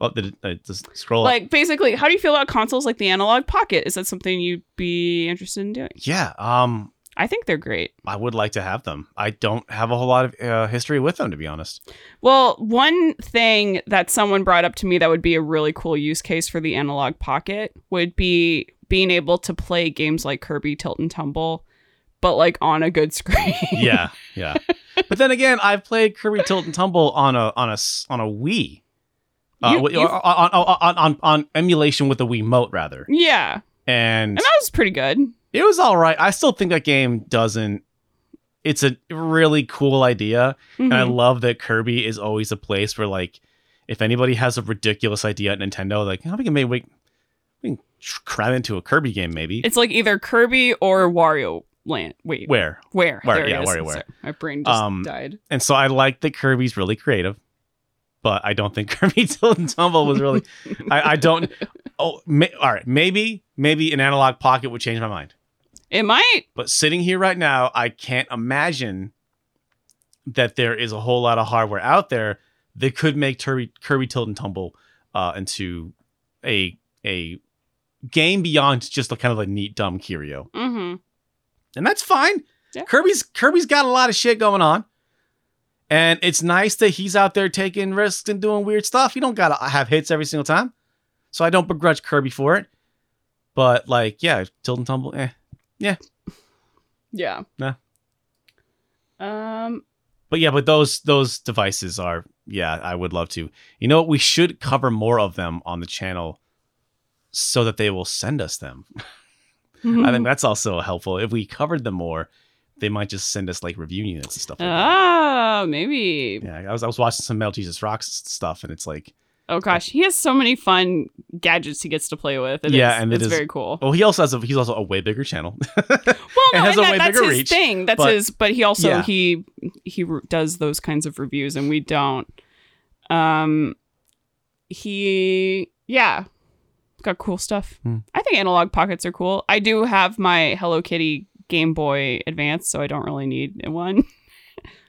Speaker 1: Oh, did it, uh, just scroll up.
Speaker 2: like basically how do you feel about consoles like the Analogue Pocket is that something you'd be interested in doing
Speaker 1: Yeah, um,
Speaker 2: i think they're great
Speaker 1: I would like to have them. I don't have a whole lot of uh, history with them, to be honest.
Speaker 2: well one thing that someone brought up to me that would be a really cool use case for the Analogue Pocket would be being able to play games like kirby tilt and tumble but like on a good screen <laughs>
Speaker 1: Yeah, yeah. but then again, I've played Kirby Tilt and Tumble on a on a on a Wii, uh,
Speaker 2: You- you've-
Speaker 1: on, on, on on on emulation with the Wii Mote rather,
Speaker 2: yeah
Speaker 1: and
Speaker 2: and that was pretty good
Speaker 1: it was all right. I still think that game doesn't. It's a really cool idea, and I
Speaker 2: Mhm.
Speaker 1: love that Kirby is always a place where like if anybody has a ridiculous idea at Nintendo, like how we can make we, we can cram into a Kirby game maybe.
Speaker 2: It's like either Kirby or Wario Land. Wait,
Speaker 1: Where?
Speaker 2: where?
Speaker 1: Where,
Speaker 2: There
Speaker 1: yeah,
Speaker 2: is.
Speaker 1: WarioWare.
Speaker 2: Sorry, My brain just
Speaker 1: Um,
Speaker 2: died.
Speaker 1: And so I like that Kirby's really creative, but I don't think <laughs> Kirby Tilt and Tumble was really. I, I don't. <laughs> Oh, may, all right. Maybe maybe an Analogue Pocket would change my mind.
Speaker 2: It might.
Speaker 1: But sitting here right now, I can't imagine that there is a whole lot of hardware out there that could make Kirby, Kirby Tilt and Tumble uh, into a a game beyond just a kind of a neat dumb curio,
Speaker 2: Mm-hmm.
Speaker 1: and that's fine.
Speaker 2: Yeah.
Speaker 1: Kirby's Kirby's got a lot of shit going on, and it's nice that he's out there taking risks and doing weird stuff. You don't gotta have hits every single time, so I don't begrudge Kirby for it. But like, yeah, Tilt and Tumble, eh.
Speaker 2: Yeah. Yeah.
Speaker 1: Nah.
Speaker 2: Um.
Speaker 1: But yeah, but those those devices are yeah, I would love to. You know what? We should cover more of them on the channel so that they will send us them. <laughs> I think that's also helpful. If we covered them more, they might just send us like review units and stuff like that.
Speaker 2: Ah, maybe.
Speaker 1: Yeah, I was I was watching some Metal Jesus Rocks stuff and it's like
Speaker 2: Oh gosh, he has so many fun gadgets he gets to play with. It
Speaker 1: Yeah,
Speaker 2: is-
Speaker 1: and it
Speaker 2: it's
Speaker 1: is-
Speaker 2: very cool.
Speaker 1: well, he also has a he's also a way bigger channel. <laughs>
Speaker 2: Well,
Speaker 1: and
Speaker 2: no,
Speaker 1: has a
Speaker 2: that-
Speaker 1: way
Speaker 2: that's
Speaker 1: bigger
Speaker 2: his
Speaker 1: reach,
Speaker 2: thing. That's
Speaker 1: but-
Speaker 2: his. But he also
Speaker 1: Yeah.
Speaker 2: he he re- does those kinds of reviews, and we don't. Um, he yeah, got cool stuff.
Speaker 1: Hmm.
Speaker 2: I think Analogue Pockets are cool. I do have my Hello Kitty Game Boy Advance, so I don't really need one. <laughs>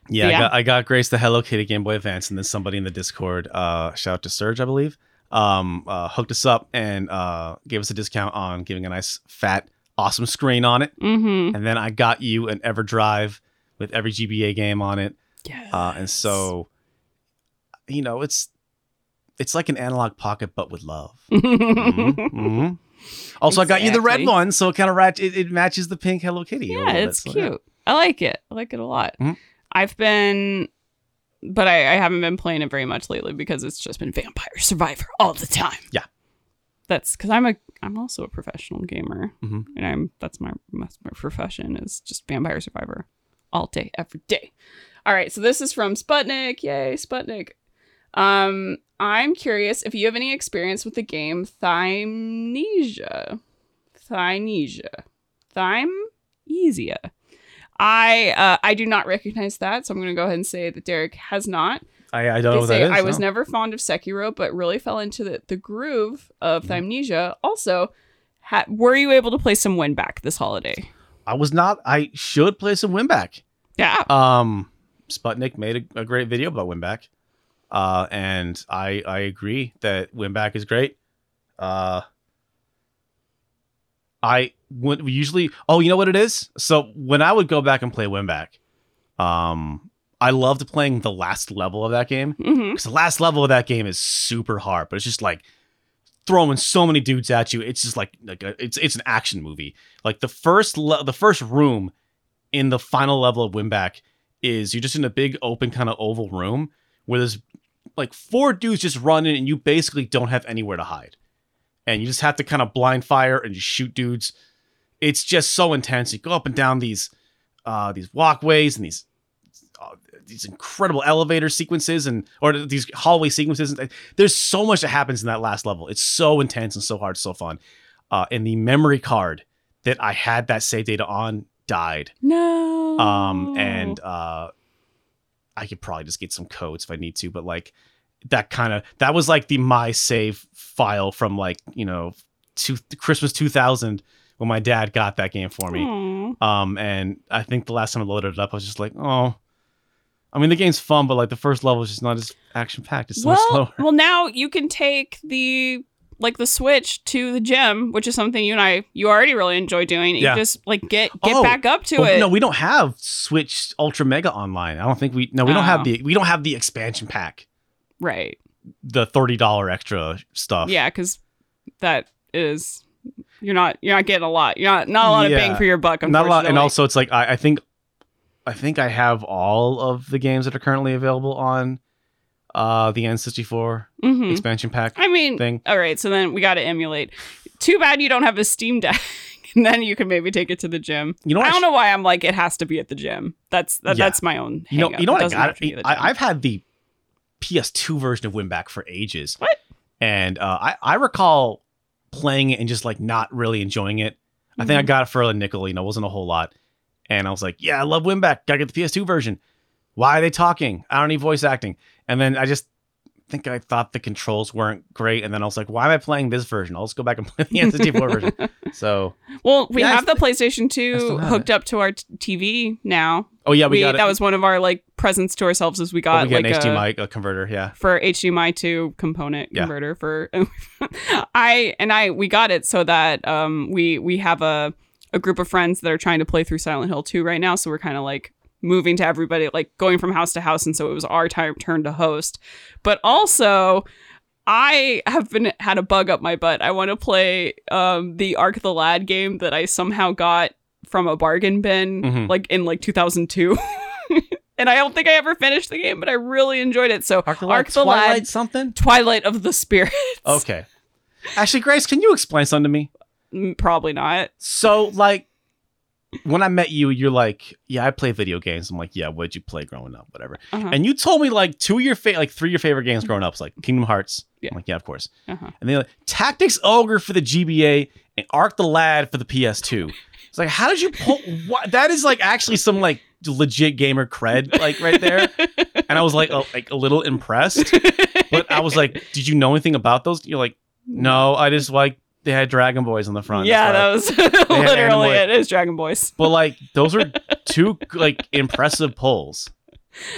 Speaker 1: Yeah, I got I got Grace the Hello Kitty Game Boy Advance, and then somebody in the Discord, uh, shout out to Surge, I believe, um, uh, hooked us up and uh, gave us a discount on giving a nice fat, awesome screen on it.
Speaker 2: Mm-hmm.
Speaker 1: And then I got you an EverDrive with every GBA game on it,
Speaker 2: Yeah.
Speaker 1: uh, and so, you know, it's it's like an Analogue Pocket but with love. <laughs> Mhm, mhm. Also, I got you the red one, so it kind of rat- it, it matches the pink Hello Kitty.
Speaker 2: Yeah,
Speaker 1: bit,
Speaker 2: it's
Speaker 1: so,
Speaker 2: cute.
Speaker 1: yeah.
Speaker 2: I like it. I like it a lot. I've been, but I, I haven't been playing it very much lately because it's just been Vampire Survivor all the time.
Speaker 1: Yeah.
Speaker 2: that's because I'm a I'm also a professional gamer,
Speaker 1: Mhm.
Speaker 2: and I'm that's my that's my profession is just Vampire Survivor all day every day. All right, so this is from Sputnik. Yay, Sputnik. Um, I'm curious if you have any experience with the game Thymnesia. Thymnesia. Thymesia. I uh, I do not recognize that, so I'm going to go ahead and say that Derek has not.
Speaker 1: I, I don't know
Speaker 2: They
Speaker 1: what that is.
Speaker 2: I was
Speaker 1: no.
Speaker 2: never fond of Sekiro, but really fell into the, the groove of. Thymnesia. Also, ha- were you able to play some Winback this holiday?
Speaker 1: I was not. I should play some Winback.
Speaker 2: Yeah.
Speaker 1: Um, Sputnik made a, a great video about Winback, uh, and I I agree that Winback is great. Uh, I would usually. Oh, you know what it is? So when I would go back and play Winback, um, I loved playing the last level of that game because the last level of that game is super hard, but it's just like throwing so many dudes at you. It's just like like a, it's it's an action movie. Like the first le- the first room in the final level of Winback is you're just in a big open kind of oval room where there's like four dudes just running and you basically don't have anywhere to hide. And you just have to kind of blind fire and just shoot dudes. It's just so intense. You go up and down these uh these walkways and these uh, these incredible elevator sequences and or these hallway sequences. There's so much that happens in that last level. It's so intense and so hard, so fun. Uh, and the memory card that I had that save data on died.
Speaker 2: No.
Speaker 1: Um, and uh, I could probably just get some codes if I need to, but like that kind of that was like the my save file from like you know two, Christmas 2000 when my dad got that game for me.
Speaker 2: Aw.
Speaker 1: Um, and I think the last time I loaded it up, I was just like, oh. I mean, the game's fun, but like the first level is just not as action packed. It's so much
Speaker 2: well,
Speaker 1: slower.
Speaker 2: well, now you can take the like the Switch to the gym, which is something you and I you already really enjoy doing. You
Speaker 1: Yeah.
Speaker 2: just like get get
Speaker 1: Oh,
Speaker 2: back up to it.
Speaker 1: no, we don't have Switch Ultra Mega online. I don't think we. No, we don't have
Speaker 2: Oh.
Speaker 1: the. We don't have the expansion pack,
Speaker 2: right.
Speaker 1: the thirty dollar extra stuff.
Speaker 2: Yeah, because that is you're not you're not getting a lot. You're not not a lot of bang for your buck.
Speaker 1: I'm not a lot. And also, it's like I, I think, I think I have all of the games that are currently available on, uh, the N sixty four
Speaker 2: Mhm.
Speaker 1: expansion pack
Speaker 2: I mean,
Speaker 1: thing.
Speaker 2: all right. So then we got to emulate. Too bad you don't have a Steam Deck, <laughs> and then you can maybe take it to the gym.
Speaker 1: You know,
Speaker 2: I
Speaker 1: I
Speaker 2: don't know why I'm like it has to be at the gym. That's that,
Speaker 1: Yeah.
Speaker 2: that's my own.
Speaker 1: You know, you know what I got?
Speaker 2: have to be at the gym.
Speaker 1: I, I've had the PS2 version of Winback for ages.
Speaker 2: What?
Speaker 1: And uh, I I recall playing it and just like not really enjoying it. I think I
Speaker 2: Mhm.
Speaker 1: got it for a nickel. You know, it wasn't a whole lot. And I was like, yeah, I love Winback. Gotta get the PS2 version. Why are they talking? I don't need voice acting. And then I just think I thought the controls weren't great. And then I was like, why am I playing this version? I'll just go back and play the N64 version. <laughs> So,
Speaker 2: Well, we
Speaker 1: Yeah, I
Speaker 2: have the PlayStation 2
Speaker 1: have
Speaker 2: hooked up to our t- TV now.
Speaker 1: oh yeah, we,
Speaker 2: we
Speaker 1: got it.
Speaker 2: that was one of our like presents to ourselves as we
Speaker 1: Oh,
Speaker 2: got
Speaker 1: we got
Speaker 2: like
Speaker 1: an
Speaker 2: a,
Speaker 1: HDMI uh, converter. Yeah.
Speaker 2: for HDMI to component
Speaker 1: Yeah.
Speaker 2: converter for <laughs> I and I we got it so that um we we have a a group of friends that are trying to play through Silent Hill 2 right now so we're kind of like moving to everybody like going from house to house and so it was our time turn to host but also I have been had a bug up my butt. I want to play um the Arc the Lad game that I somehow got from a bargain bin
Speaker 1: Mhm.
Speaker 2: like in like 2002. <laughs> and I don't think I ever finished the game, but I really enjoyed it. So
Speaker 1: Arc the
Speaker 2: Arc
Speaker 1: Lad,
Speaker 2: the Lad-
Speaker 1: something?
Speaker 2: Twilight of the Spirits.
Speaker 1: Okay. Ashley Grace, can you explain something to me?
Speaker 2: Mm, Probably not.
Speaker 1: So, like, when I met you, you're like, "Yeah, I play video games." I'm like, "Yeah, what did you play growing up? Whatever."
Speaker 2: Uh-huh.
Speaker 1: And you told me like two of your fa- like three of your favorite games growing up, was like Kingdom Hearts.
Speaker 2: Yeah.
Speaker 1: I'm like, "Yeah, of course."
Speaker 2: Uh-huh.
Speaker 1: And then like, Tactics Ogre for the GBA and Arc the Lad for the PS2. It's like, how did you pull? <laughs> What? That is like actually some like legit gamer cred, like right there. And I was like, a, like a little impressed. But I was like, did you know anything about those? You're like, no, I just like they had Dragon Boys on the front.
Speaker 2: yeah, that was <laughs> <laughs> literally it. Is Dragon Boys.
Speaker 1: But like those are <laughs> two like impressive pulls.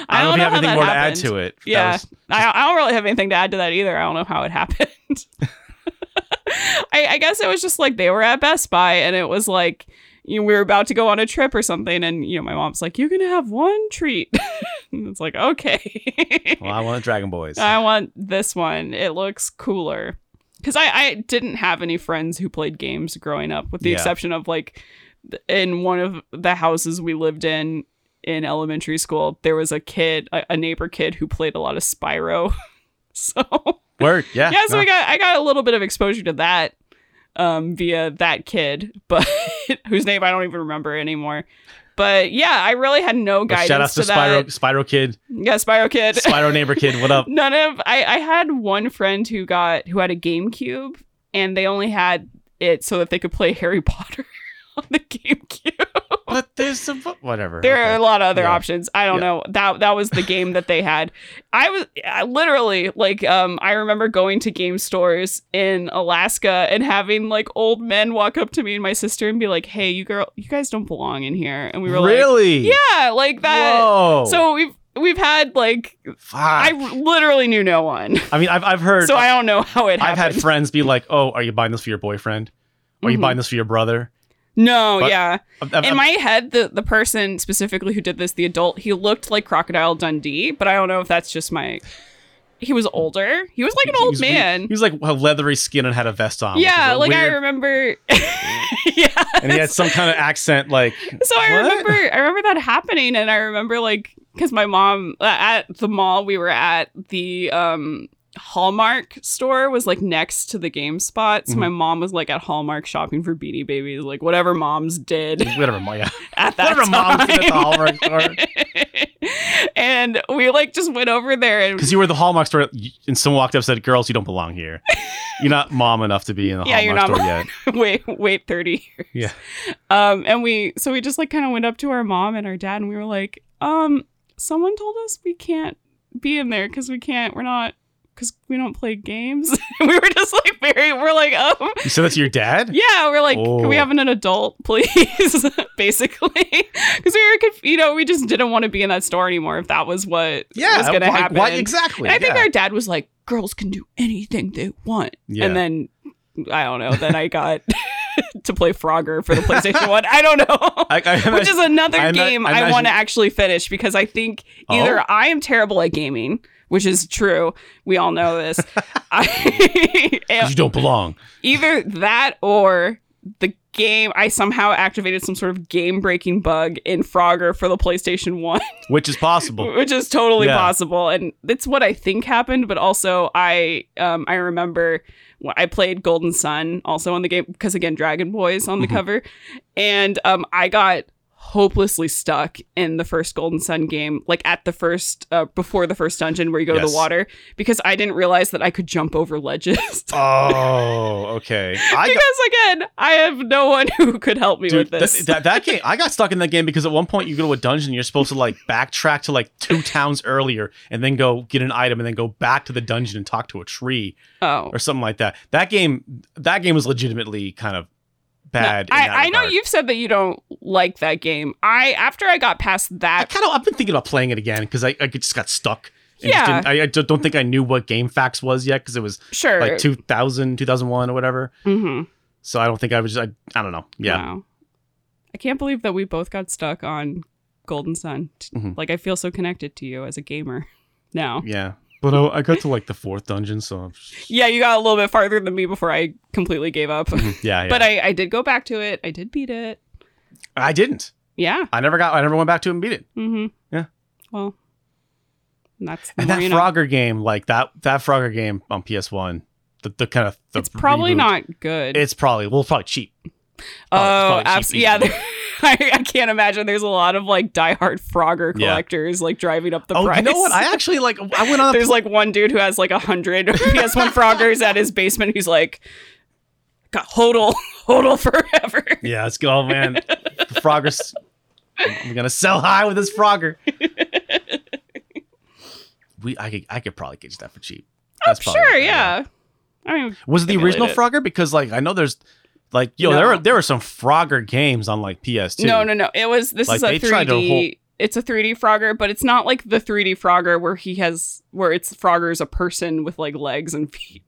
Speaker 1: I don't, know if you have anything more
Speaker 2: happened.
Speaker 1: to add to it.
Speaker 2: Yeah.
Speaker 1: was-
Speaker 2: I, I don't really have anything to add to that either. I don't know how it happened. I, I guess it was just like they were at Best Buy and it was like you know, we were about to go on a trip or something, and you know, my mom's like, "You're gonna have one treat." and it's like, okay.
Speaker 1: well, I want Dragon Boys.
Speaker 2: I want this one. It looks cooler. Because I, I didn't have any friends who played games growing up, with the
Speaker 1: Yeah.
Speaker 2: exception of like in one of the houses we lived in in elementary school, there was a kid, a, a neighbor kid who played a lot of Spyro. <laughs> so
Speaker 1: Word, yeah.
Speaker 2: yeah, so
Speaker 1: no.
Speaker 2: we got I got a little bit of exposure to that um via that kid, <laughs> but whose name I don't even remember anymore. But yeah, I really had no
Speaker 1: But
Speaker 2: guidance
Speaker 1: shout out to,
Speaker 2: to.
Speaker 1: Spyro, Spyro Kid,
Speaker 2: Yeah, Spyro Kid.
Speaker 1: Spyro neighbor kid. What up? <laughs>
Speaker 2: None of I I had one friend who got who had a GameCube and they only had it so that they could play Harry Potter <laughs> on the GameCube.
Speaker 1: But there's some whatever.
Speaker 2: There
Speaker 1: okay.
Speaker 2: are a lot of other
Speaker 1: Yeah.
Speaker 2: options. I don't
Speaker 1: Yeah.
Speaker 2: know. That that was the game that they had. I was I literally like um I remember going to game stores in Alaska and having like old men walk up to me and my sister and be like, "Hey, you girl, you guys don't belong in here." And we were like,
Speaker 1: really?
Speaker 2: "Yeah, like that."
Speaker 1: Whoa.
Speaker 2: So we've we've had like
Speaker 1: Fuck.
Speaker 2: I literally knew no one.
Speaker 1: I mean, I've I've heard.
Speaker 2: So I don't know how it
Speaker 1: I've
Speaker 2: happened.
Speaker 1: had friends be like, "Oh, are you buying this for your boyfriend? Are you
Speaker 2: Mhm.
Speaker 1: buying this for your brother?"
Speaker 2: No,
Speaker 1: But-
Speaker 2: yeah.
Speaker 1: I've- I've-
Speaker 2: In my head, the the person specifically who did this, the adult, he looked like Crocodile Dundee, but I don't know if that's just my. He was older. He was like an old man.
Speaker 1: He was like a leathery skin and had a vest on.
Speaker 2: yeah, like I remember. <laughs> yeah.
Speaker 1: and he had some kind of accent, like.
Speaker 2: So I
Speaker 1: What?
Speaker 2: remember, I remember that happening, and I remember like because my mom at the mall we were at the um Hallmark store was like next to the Game Spot. So
Speaker 1: Mhm.
Speaker 2: my mom was like at Hallmark shopping for Beanie Babies, like whatever moms did
Speaker 1: Whatever, yeah. <laughs>
Speaker 2: at that
Speaker 1: Whatever moms did at the
Speaker 2: time.
Speaker 1: Hallmark store. <laughs>
Speaker 2: and we like just went over there and
Speaker 1: Because you were the Hallmark store, and someone walked up and said, "Girls, you don't belong here. <laughs> You're not mom enough to be in the
Speaker 2: Yeah, you're
Speaker 1: Hallmark
Speaker 2: not
Speaker 1: store yet."
Speaker 2: wait wait 30 years
Speaker 1: Yeah.
Speaker 2: um and we so we just like kind of went up to our mom and our dad and we were like um someone told us we can't be in there because we can't we're not because we don't play games <laughs> we were just like very we're like oh.
Speaker 1: You said that your dad?
Speaker 2: yeah we're like can we
Speaker 1: Oh.
Speaker 2: have an adult <laughs> please <laughs> basically because we were conf- you know we just didn't want to be in that store anymore if that was what was gonna happen
Speaker 1: why- exactly.
Speaker 2: and I think
Speaker 1: yeah.
Speaker 2: our dad was like, girls can do anything they want.
Speaker 1: Yeah.
Speaker 2: And then I don't know. Then I got <laughs> to play Frogger for the PlayStation One. I don't know. <laughs>
Speaker 1: I, I,
Speaker 2: Which is another
Speaker 1: I
Speaker 2: game
Speaker 1: I
Speaker 2: I, want to actually finish because I think either
Speaker 1: Oh.
Speaker 2: I am terrible at gaming, which is true. We all know this. <laughs> I,
Speaker 1: you don't belong.
Speaker 2: either that or the game I somehow activated some sort of game breaking bug in Frogger for the PlayStation 1
Speaker 1: Which is possible.
Speaker 2: which is totally
Speaker 1: Yeah.
Speaker 2: possible and that's what i think happened but also i um i remember i played golden sun also on the game because again dragon boys on the
Speaker 1: Mhm.
Speaker 2: cover and um i got hopelessly stuck in the first Golden Sun game, like at the first, uh, before the first dungeon where you go to the water, because I didn't realize that I could jump over ledges. <laughs>
Speaker 1: Oh, okay. I got,
Speaker 2: because again, I have no one who could help me
Speaker 1: dude,
Speaker 2: with this.
Speaker 1: th- that that <laughs> game. I got stuck in that game because at one point you go to a dungeon, you're supposed to like backtrack to like two towns earlier, and then go get an item, and then go back to the dungeon and talk to a tree
Speaker 2: oh.
Speaker 1: or something like that. That game, that game was legitimately kind of bad. in
Speaker 2: I, I know you've said that you don't like that game. I after I got past
Speaker 1: I
Speaker 2: that,
Speaker 1: kind of I've been thinking about playing it again because I, I just got stuck.
Speaker 2: Yeah.
Speaker 1: I, I don't think I knew what GameFAQs was yet because it was
Speaker 2: sure.
Speaker 1: like 2000, 2001 or whatever.
Speaker 2: hmm
Speaker 1: So I don't think I was. I, I don't know. Yeah.
Speaker 2: Wow. I can't believe that we both got stuck on Golden Sun.
Speaker 1: Mhm.
Speaker 2: Like I feel so connected to you as a gamer <laughs> now.
Speaker 1: Yeah. But I, I got to like the fourth dungeon, so I'm just- <laughs>
Speaker 2: Yeah, you got a little bit farther than me before I completely gave up.
Speaker 1: yeah, <laughs> yeah.
Speaker 2: But I, I did go back to it. I did beat it.
Speaker 1: I didn't.
Speaker 2: Yeah.
Speaker 1: I never got. I never went back to it and beat it.
Speaker 2: Mm-hmm.
Speaker 1: Yeah.
Speaker 2: Well, that's
Speaker 1: And that
Speaker 2: you know.
Speaker 1: Frogger game, like that that Frogger game on PS One, the, the kind of the
Speaker 2: it's probably
Speaker 1: reboot,
Speaker 2: not good.
Speaker 1: It's probably well, it's probably cheap.
Speaker 2: Oh,
Speaker 1: probably cheap
Speaker 2: absolutely. Yeah. <laughs> I, I can't imagine there's a lot of like diehard Frogger
Speaker 1: Yeah.
Speaker 2: collectors like driving up the
Speaker 1: oh,
Speaker 2: price.
Speaker 1: you know what? I actually like. I went on. <laughs>
Speaker 2: There's like one dude who has like a hundred <laughs> PS1 Froggers at his basement who's like, got hodl, hodl forever.
Speaker 1: Yeah, let's go, man. the Frogger's. I'm gonna sell high with this Frogger. we, I could, I could probably get that for cheap. Oh, That's probably
Speaker 2: sure,
Speaker 1: okay,
Speaker 2: yeah. I mean,
Speaker 1: Was it the original
Speaker 2: it.
Speaker 1: Frogger? Because like I know there's, like yo,
Speaker 2: No.
Speaker 1: there were there were some Frogger games on like PS2.
Speaker 2: no, no, no. It was this
Speaker 1: Like,
Speaker 2: is a
Speaker 1: they tried to
Speaker 2: 3D.
Speaker 1: hold-
Speaker 2: It's a 3D Frogger, but it's not like the 3D Frogger where he has where it's Frogger's a person with like legs and <laughs> feet.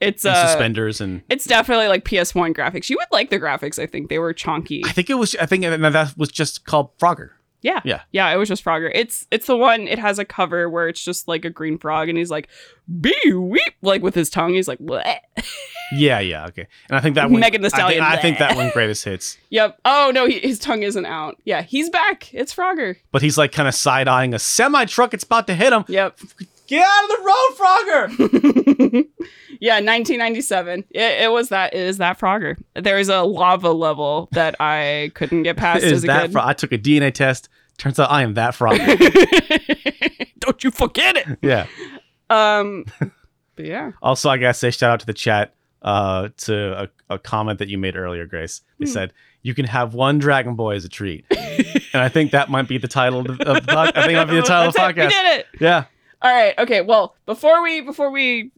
Speaker 2: It's
Speaker 1: And
Speaker 2: uh,
Speaker 1: suspenders and
Speaker 2: it's definitely like PS1 graphics. You would like the graphics. I think they were chonky.
Speaker 1: I think it was. I think that was just called Frogger.
Speaker 2: Yeah.
Speaker 1: Yeah.
Speaker 2: Yeah, it was just Frogger. It's it's the one it has a cover where it's just like a green frog and he's like bee weep like with his tongue. He's like Bleh. <laughs>
Speaker 1: Yeah, yeah, okay. And I think that one.
Speaker 2: Megan
Speaker 1: I think-
Speaker 2: Stallion,
Speaker 1: I think, that one greatest hits. <laughs>
Speaker 2: Yep. Oh no, he, his tongue isn't out. Yeah, he's back. It's Frogger.
Speaker 1: But he's like kind of side eyeing a semi truck. It's about to hit him.
Speaker 2: Yep.
Speaker 1: Get out of the road, Frogger. <laughs>
Speaker 2: yeah, 1997. It, it was that. It is that Frogger. There is a lava level that I couldn't get past
Speaker 1: Is
Speaker 2: as a
Speaker 1: that
Speaker 2: kid.
Speaker 1: Fro- I took a DNA test. Turns out I am that Frogger. <laughs> <laughs>
Speaker 2: Don't you forget it.
Speaker 1: yeah.
Speaker 2: Um. <laughs> But yeah.
Speaker 1: Also, I gotta say shout out to the chat uh, to a, a comment that you made earlier, Grace. They
Speaker 2: Hmm.
Speaker 1: said you can have one Dragon Boy as a treat, and I think that might be the title of the, of the I think it might be the title of the
Speaker 2: That's it. We did it.
Speaker 1: Yeah.
Speaker 2: All right. Okay. Well, before we before we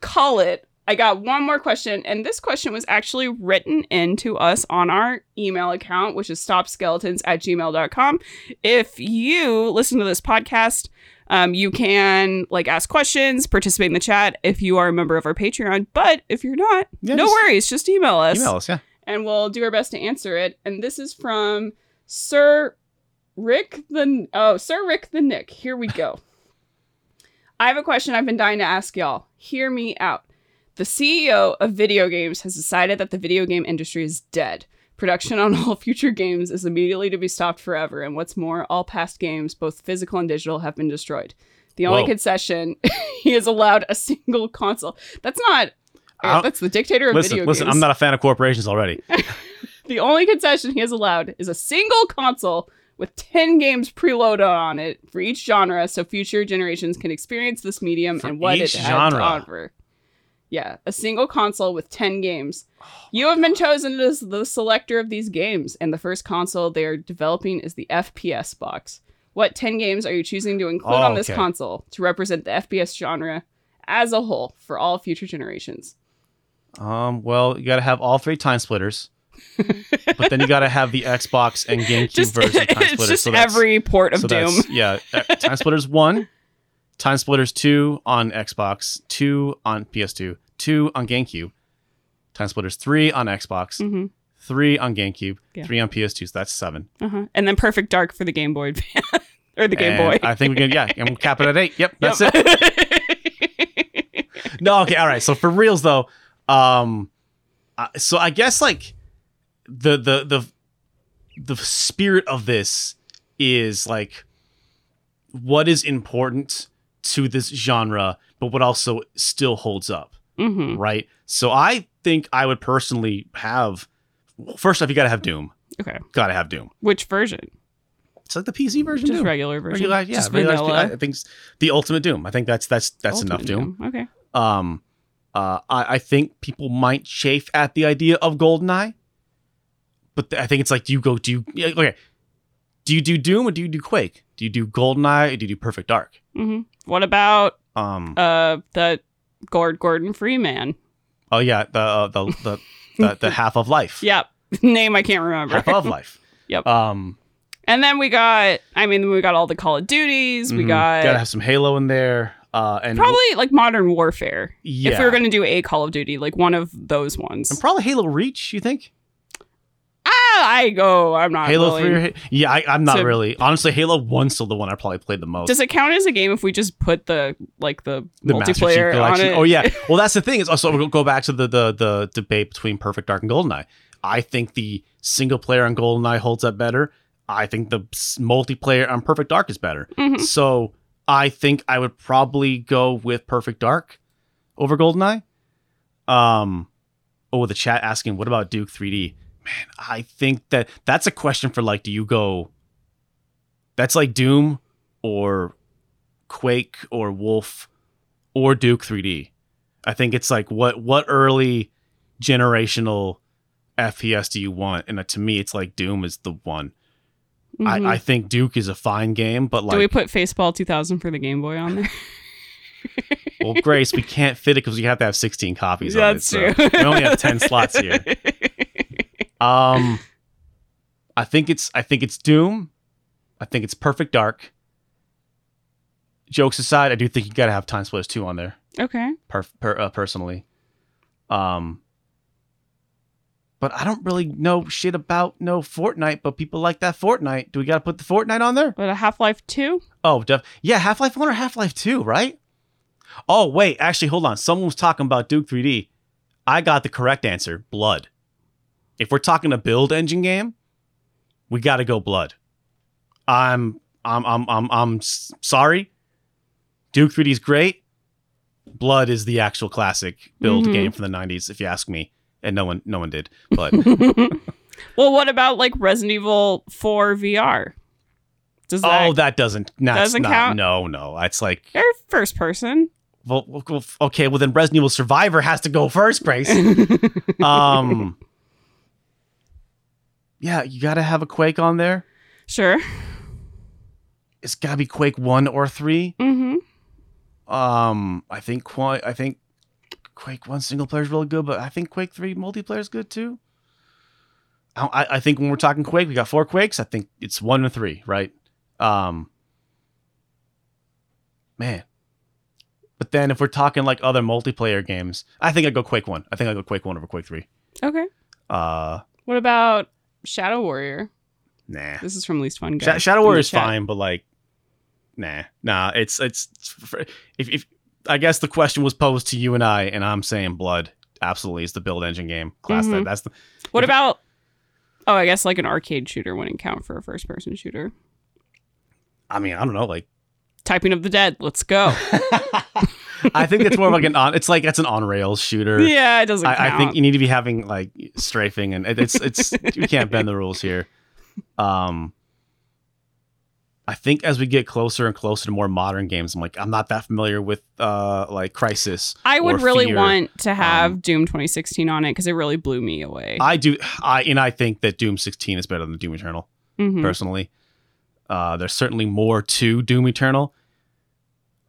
Speaker 2: call it, I got one more question, and this question was actually written into us on our email account, which is stopskeletons at gmail.com. If you listen to this podcast, um, you can like ask questions, participate in the chat if you are a member of our Patreon. But if you're not,
Speaker 1: Yeah,
Speaker 2: no
Speaker 1: just
Speaker 2: worries, just email us
Speaker 1: Email us. Yeah.
Speaker 2: and we'll do our best to answer it. And this is from Sir Rick the oh Sir Rick the Nick. Here we go. <laughs> I have a question I've been dying to ask y'all. Hear me out. The CEO of video games has decided that the video game industry is dead. Production on <laughs> all future games is immediately to be stopped forever, and what's more, all past games, both physical and digital, have been destroyed. The only
Speaker 1: Whoa.
Speaker 2: concession <laughs> he has allowed a single console. That's not.
Speaker 1: Uh, Don't-
Speaker 2: That's the dictator of
Speaker 1: Listen,
Speaker 2: video
Speaker 1: listen.
Speaker 2: games.
Speaker 1: I'm not a fan of corporations already. <laughs>
Speaker 2: The only concession he has allowed is a single console with 10 games preloaded on it for each genre so future generations can experience this medium
Speaker 1: For
Speaker 2: and what it had to
Speaker 1: genre.
Speaker 2: offer. Yeah, a single console with 10 games. You have been chosen as the selector of these games, and the first console they are developing is the FPS box. What 10 games are you choosing to include
Speaker 1: Oh,
Speaker 2: on this
Speaker 1: okay.
Speaker 2: console to represent the FPS genre as a whole for all future generations?
Speaker 1: Um. Well, you got to have all three TimeSplitters, <laughs> but then you got to have the Xbox and <laughs> GameCube
Speaker 2: Just,
Speaker 1: version of time <laughs>
Speaker 2: it's
Speaker 1: splitters.
Speaker 2: just
Speaker 1: so
Speaker 2: every port of
Speaker 1: so
Speaker 2: Doom.
Speaker 1: Yeah. TimeSplitters one, TimeSplitters two on Xbox, two on PS2, two on GameCube, TimeSplitters three on Xbox,
Speaker 2: hmm
Speaker 1: three on GameCube,
Speaker 2: Yeah.
Speaker 1: three on PS2. So that's seven.
Speaker 2: Uh-huh. And then Perfect Dark for the Game Boy <laughs> or the Game
Speaker 1: And
Speaker 2: Boy.
Speaker 1: I think we can. Yeah, and we'll cap it at eight. Yep. That's it.
Speaker 2: it.
Speaker 1: No, okay, all right. So for reals though, um, uh, so I guess like the the the the spirit of this is like what is important to this genre, but what also still holds up,
Speaker 2: hmm
Speaker 1: right? So I think I would personally have well, first off, you got to have Doom.
Speaker 2: Okay.
Speaker 1: Gotta have Doom.
Speaker 2: Which version?
Speaker 1: It's like the PC version.
Speaker 2: Just
Speaker 1: Doom.
Speaker 2: regular version.
Speaker 1: Regular- yeah,
Speaker 2: Just
Speaker 1: regular-
Speaker 2: vanilla.
Speaker 1: I think the ultimate Doom. I think that's that's that's
Speaker 2: Ultimate
Speaker 1: enough Doom.
Speaker 2: Okay.
Speaker 1: Um, uh, I, I think people might chafe at the idea of GoldenEye, but th- I think it's like, do you go, do you, okay, do you do Doom or do you do Quake? Do you do GoldenEye or do you do Perfect Dark?
Speaker 2: hmm What about
Speaker 1: Um,
Speaker 2: uh the Gord Gordon Freeman?
Speaker 1: oh yeah, the uh, the the the, the <laughs> half of life,
Speaker 2: Yep. <laughs> Name I can't remember.
Speaker 1: half of life. <laughs>
Speaker 2: Yep.
Speaker 1: Um,
Speaker 2: And then we got, I mean, we got all the Call of Duties. We
Speaker 1: mhm,
Speaker 2: got
Speaker 1: gotta have some Halo in there. Uh, and
Speaker 2: probably like Modern Warfare.
Speaker 1: yeah,
Speaker 2: If we were going to do a Call of Duty, like one of those ones.
Speaker 1: and probably Halo Reach. You think
Speaker 2: ah, I go. I'm not.
Speaker 1: Halo. Three? Or, yeah, I, I'm not
Speaker 2: to-
Speaker 1: really. Honestly, Halo One's still the one I probably played the most.
Speaker 2: Does it count as a game if we just put the like the,
Speaker 1: the
Speaker 2: multiplayer on it?
Speaker 1: Oh yeah. <laughs> Well, that's the thing. Is also we'll go back to the the the debate between Perfect Dark and Goldeneye. I think the single player on Goldeneye holds up better. I think the multiplayer on Perfect Dark is better.
Speaker 2: Mhm.
Speaker 1: So I think I would probably go with Perfect Dark over Goldeneye. Um, oh, the chat asking, what about Duke 3D? Man, I think that that's a question for like, do you go? That's like Doom or Quake or Wolf or Duke 3D. I think it's like what what early generational FPS do you want? And uh, to me, it's like Doom is the one.
Speaker 2: Mhm.
Speaker 1: I, I think Duke is a fine game, but like
Speaker 2: do we put Faceball 2000 for the Game Boy on there?
Speaker 1: Well, Grace, we can't fit it because we have to have 16 copies
Speaker 2: That's
Speaker 1: it.
Speaker 2: true.
Speaker 1: So we only have 10 slots here. <laughs> Um, I think it's I think it's Doom. I think it's Perfect Dark. Jokes aside, I do think you got to have TimeSplitters 2 on there.
Speaker 2: okay.
Speaker 1: Per, per, uh, personally, um, but I don't really know shit about no Fortnite. But people like that Fortnite. Do we got to put the Fortnite on there?
Speaker 2: But a Half Life 2?
Speaker 1: Oh, def- yeah, Half Life 1 or Half Life 2, right? Oh, wait, actually, hold on. Someone was talking about Duke 3D. I got the correct answer Blood. If we're talking a build engine game, we got to go Blood. I'm, I'm, I'm, I'm, I'm sorry. Duke 3D is great. Blood is the actual classic build
Speaker 2: Mhm.
Speaker 1: game from the 90s, if you ask me. And no one, no one did. But <laughs> <laughs>
Speaker 2: well, what about like Resident Evil 4 VR? Does that
Speaker 1: oh, that doesn't, that's
Speaker 2: Doesn't
Speaker 1: not,
Speaker 2: count?
Speaker 1: no, no. It's like,
Speaker 2: They're first person.
Speaker 1: well, well, well, okay, well then Resident Evil Survivor has to go first, Grace. <laughs> um, yeah, you got to have a Quake on there.
Speaker 2: sure.
Speaker 1: It's got to be Quake one or three.
Speaker 2: Mm-hmm.
Speaker 1: Um, I think Qu- I think Quake one single player is really good, but I think Quake three multiplayer is good too. I, I I think when we're talking Quake, we got four Quakes. I think it's one and three, right? Um, man. But then if we're talking like other multiplayer games, I think I go Quake one. I think I go Quake one over Quake three.
Speaker 2: Okay.
Speaker 1: Uh,
Speaker 2: What about Shadow Warrior?
Speaker 1: nah.
Speaker 2: This is from Least Fun
Speaker 1: Sh-
Speaker 2: Guy.
Speaker 1: Shadow
Speaker 2: in
Speaker 1: Warrior is fine, but like, nah, nah. It's it's if if I guess the question was posed to you and I, and I'm saying Blood absolutely is the build engine game class. That
Speaker 2: Mhm.
Speaker 1: that's the
Speaker 2: What about? Oh, I guess like an arcade shooter wouldn't count for a first person shooter.
Speaker 1: I mean I don't know like
Speaker 2: Typing of the Dead. Let's go. <laughs> <laughs>
Speaker 1: I think it's more of like an on. It's like it's an on rails shooter. <laughs>
Speaker 2: yeah, it doesn't count.
Speaker 1: I, I think you need to be having like strafing, and it's it's you can't bend the rules here. Um, I think as we get closer and closer to more modern games, I'm like I'm not that familiar with uh like Crysis.
Speaker 2: I would really
Speaker 1: Fear.
Speaker 2: want to have
Speaker 1: Um,
Speaker 2: Doom 2016 on it because it really blew me away.
Speaker 1: I do. I and I think that Doom 16 is better than Doom Eternal.
Speaker 2: Mhm.
Speaker 1: Personally, uh, there's certainly more to Doom Eternal.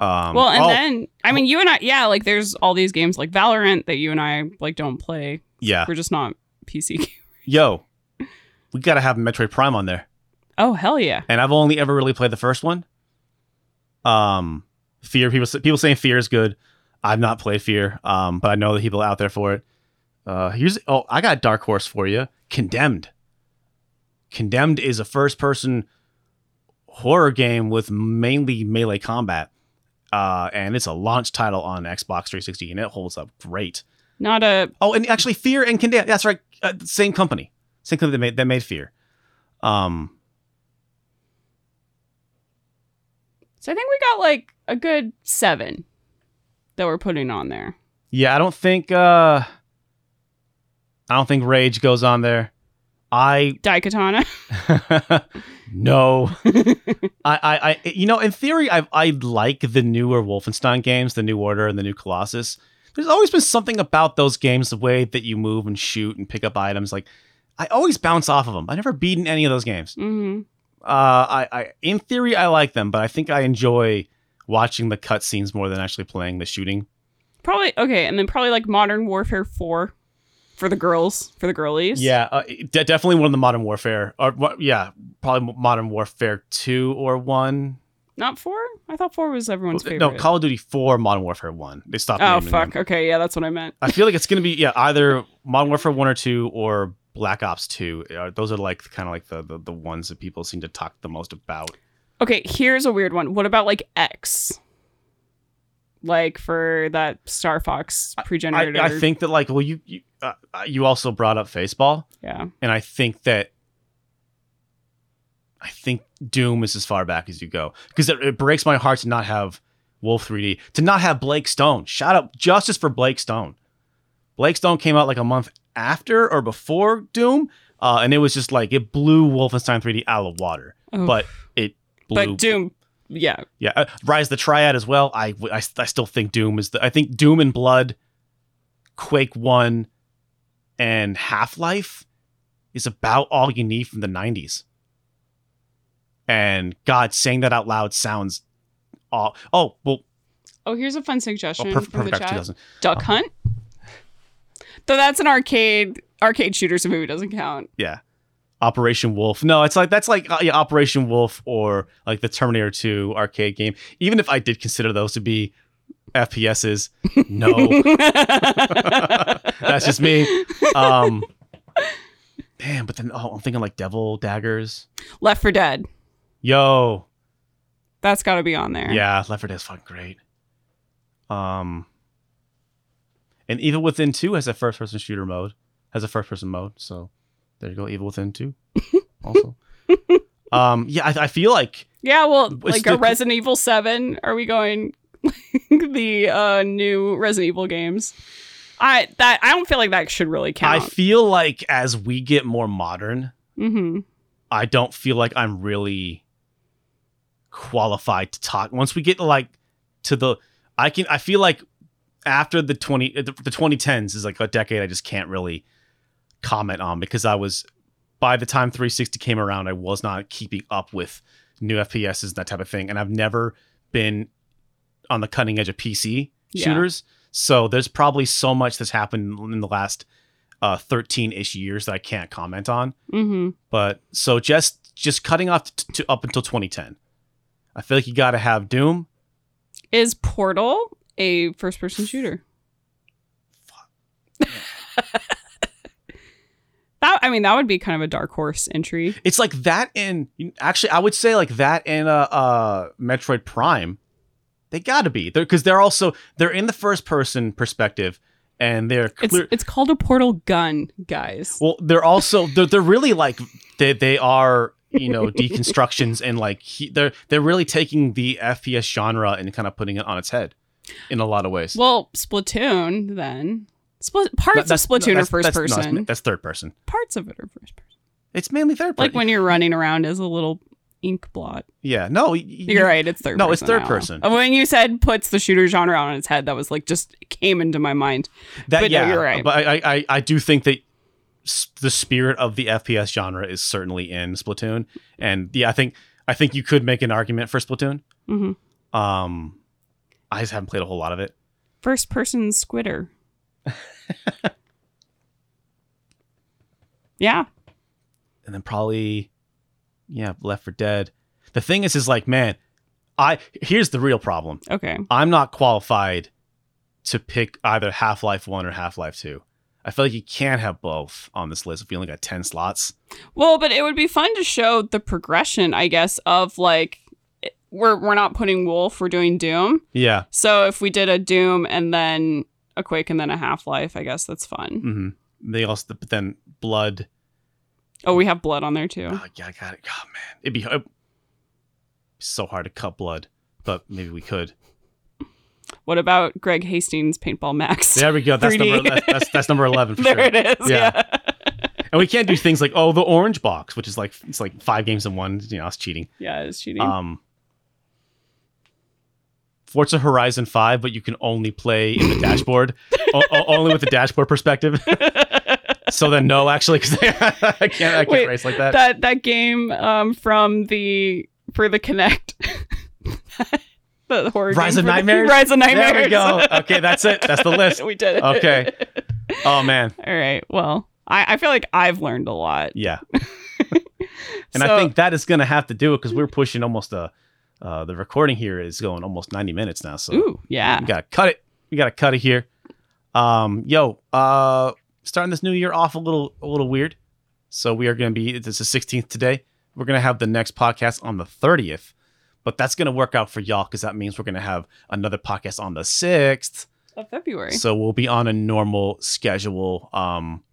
Speaker 1: Um,
Speaker 2: Well, and
Speaker 1: oh,
Speaker 2: then I mean, you and I, yeah, like there's all these games like Valorant that you and I like don't play.
Speaker 1: yeah,
Speaker 2: We're just not PC. <laughs> Gamers.
Speaker 1: Yo, we gotta have Metroid Prime on there.
Speaker 2: oh hell yeah!
Speaker 1: and I've only ever really played the first one. Um, Fear people people saying Fear is good. I've not played Fear, um, but I know the people out there for it. Uh, here's oh, I got Dark Horse for you. Condemned. Condemned is a first person horror game with mainly melee combat. Uh, and it's a launch title on Xbox 360, and it holds up great.
Speaker 2: Not a
Speaker 1: Oh, and actually, Fear and Condemned. That's right. Uh, same company. Same company that made that made Fear. Um,
Speaker 2: so I think we got like a good seven that we're putting on there.
Speaker 1: Yeah, I don't think uh I don't think Rage goes on there. I
Speaker 2: Daikatana. <laughs>
Speaker 1: no. <laughs> I, I, I, you know, in theory, I, I like the newer Wolfenstein games, the New Order and the New Colossus. There's always been something about those games, the way that you move and shoot and pick up items. Like, I always bounce off of them. I never beaten any of those games.
Speaker 2: hmm
Speaker 1: Uh, I, I, in theory, I like them, but I think I enjoy watching the cutscenes more than actually playing the shooting.
Speaker 2: Probably okay, and then probably like Modern Warfare Four for the girls, for the girlies.
Speaker 1: Yeah, uh, de- definitely one of the Modern Warfare, or what? Yeah, probably Modern Warfare two or one.
Speaker 2: Not four. I thought four was everyone's favorite.
Speaker 1: No, Call of Duty four, Modern Warfare one. They stopped.
Speaker 2: oh fuck.
Speaker 1: them.
Speaker 2: Okay, yeah, that's what I meant.
Speaker 1: I feel like it's gonna be yeah <laughs> either Modern Warfare one or two or Black Ops two. Those are like kind of like the, the the ones that people seem to talk the most about.
Speaker 2: Okay, here's a weird one. What about like X? Like for that Star Fox pre-generator.
Speaker 1: I think that like well you you uh, you also brought up Faceball.
Speaker 2: yeah.
Speaker 1: and I think that I think Doom is as far back as you go because it, it breaks my heart to not have Wolf 3D, to not have Blake Stone. Shout out justice for Blake Stone. Blake Stone came out like a month after or before Doom, uh, and it was just like it blew Wolfenstein 3D out of water.
Speaker 2: Oh.
Speaker 1: But it blew.
Speaker 2: But Doom, yeah.
Speaker 1: yeah, uh, Rise of the Triad as well. I, I I still think Doom is the. I think Doom and Blood, Quake One, and Half Life is about all you need from the '90s. And God, saying that out loud sounds. All, oh well,
Speaker 2: Oh, here's a fun
Speaker 1: oh,
Speaker 2: suggestion
Speaker 1: perfect,
Speaker 2: from the chat.
Speaker 1: 2000.
Speaker 2: Duck Hunt. Though that's an arcade arcade shooter, so maybe it doesn't count.
Speaker 1: Yeah, Operation Wolf. No, it's like that's like uh, yeah, Operation Wolf or like the Terminator 2 arcade game. Even if I did consider those to be FPSs, no. <laughs> That's just me. Um, damn, but then oh, I'm thinking like Devil Daggers.
Speaker 2: Left 4 Dead.
Speaker 1: Yo,
Speaker 2: That's got to be on there.
Speaker 1: yeah, Left 4 Dead is fucking great. Um, and Evil Within Two has a first-person shooter mode, has a first-person mode. So there you go, Evil Within Two. <laughs> Also, um, yeah, I, I feel like
Speaker 2: Yeah, well, like
Speaker 1: the-
Speaker 2: a Resident Evil 7. Are we going <laughs> the uh new Resident Evil games? I that I don't feel like that should really count.
Speaker 1: I feel like as we get more modern,
Speaker 2: mm-hmm.
Speaker 1: I don't feel like I'm really qualified to talk. Once we get like to the, I can. I feel like after the twenty the, the 2010s is like a decade I just can't really comment on because I was by the time 360 came around I was not keeping up with new FPSs and that type of thing, and I've never been on the cutting edge of PC
Speaker 2: Yeah.
Speaker 1: shooters. So there's probably so much that's happened in the last uh 13-ish years that I can't comment on.
Speaker 2: Mm-hmm.
Speaker 1: But so just just cutting off t- to up until 2010. I feel like you got to have Doom.
Speaker 2: Is Portal a first person shooter? <laughs> that I mean that would be kind of a dark horse entry.
Speaker 1: It's like that in actually I would say like that in uh, uh Metroid Prime. They got to be. They're cuz they're also they're in the first person perspective and they're
Speaker 2: It's
Speaker 1: clear
Speaker 2: it's called a portal gun, guys.
Speaker 1: Well, they're also <laughs> they're, they're really like they they are you know deconstructions and like he, they're they're really taking the FPS genre and kind of putting it on its head in a lot of ways.
Speaker 2: Well, Splatoon then. Split parts of Splatoon
Speaker 1: no,
Speaker 2: are first
Speaker 1: that's- no,
Speaker 2: person.
Speaker 1: that's, that's third person.
Speaker 2: parts of it are first person.
Speaker 1: It's mainly third person.
Speaker 2: Like when you're running around as a little ink blot.
Speaker 1: yeah, no, y- y-
Speaker 2: You're right, it's third
Speaker 1: no,
Speaker 2: person.
Speaker 1: it's third
Speaker 2: now.
Speaker 1: person.
Speaker 2: When you said puts the shooter genre on its head, that was like just came into my mind.
Speaker 1: That
Speaker 2: But no,
Speaker 1: yeah,
Speaker 2: you're right.
Speaker 1: But I, I I do think that the spirit of the FPS genre is certainly in Splatoon, and yeah, I think I think you could make an argument for Splatoon.
Speaker 2: hmm
Speaker 1: Um, I just haven't played a whole lot of it.
Speaker 2: First person squitter. <laughs> <laughs> yeah.
Speaker 1: and then probably yeah Left 4 Dead the thing is is like man i here's the real problem
Speaker 2: Okay.
Speaker 1: i'm not qualified to pick either half-life 1 or half-life 2 i feel like you can't have both on this list if you only got 10 slots
Speaker 2: Well, but it would be fun to show the progression, I guess, of like we're we're not putting Wolf, we're doing Doom.
Speaker 1: yeah
Speaker 2: So if we did a Doom and then a Quake and then a Half Life, I guess that's fun.
Speaker 1: hmm they also but then blood
Speaker 2: Oh, we have blood on there too.
Speaker 1: oh, yeah i got it oh man it'd be, it'd be so hard to cut blood but maybe we could
Speaker 2: What about Greg Hastings Paintball Max?
Speaker 1: there we go that's
Speaker 2: 3D.
Speaker 1: number that's, that's, that's number 11 for <laughs>
Speaker 2: there
Speaker 1: sure
Speaker 2: it is.
Speaker 1: Yeah.
Speaker 2: Yeah.
Speaker 1: and we can't do things like oh the orange box, which is like it's like five games in one. You know, it's cheating.
Speaker 2: Yeah, it's cheating.
Speaker 1: Um, Forza Horizon Five, but you can only play in the dashboard, o- only with the dashboard perspective. <laughs> so then no, actually, because <laughs> I can't I can't
Speaker 2: Wait,
Speaker 1: race like that.
Speaker 2: that that game um from the for the Kinect. <laughs> the horror
Speaker 1: Rise of
Speaker 2: for the-
Speaker 1: Nightmares?
Speaker 2: Rise of Nightmares.
Speaker 1: There we go. Okay, that's it. That's the list.
Speaker 2: we did it.
Speaker 1: Okay. Oh man,
Speaker 2: All right. Well, I, I feel like I've learned a lot.
Speaker 1: yeah. And I think that is going to have to do it because we're pushing almost a. Uh, the recording here is going almost 90 minutes now, so
Speaker 2: Ooh, yeah.
Speaker 1: we gotta cut it. We gotta cut it here. Um, yo, uh, starting this new year off a little a little weird. So we are gonna be this is 16th today. We're gonna have the next podcast on the 30th, but that's gonna work out for y'all because that means we're gonna have another podcast on the 6th.
Speaker 2: Of February.
Speaker 1: So we'll be on a normal schedule um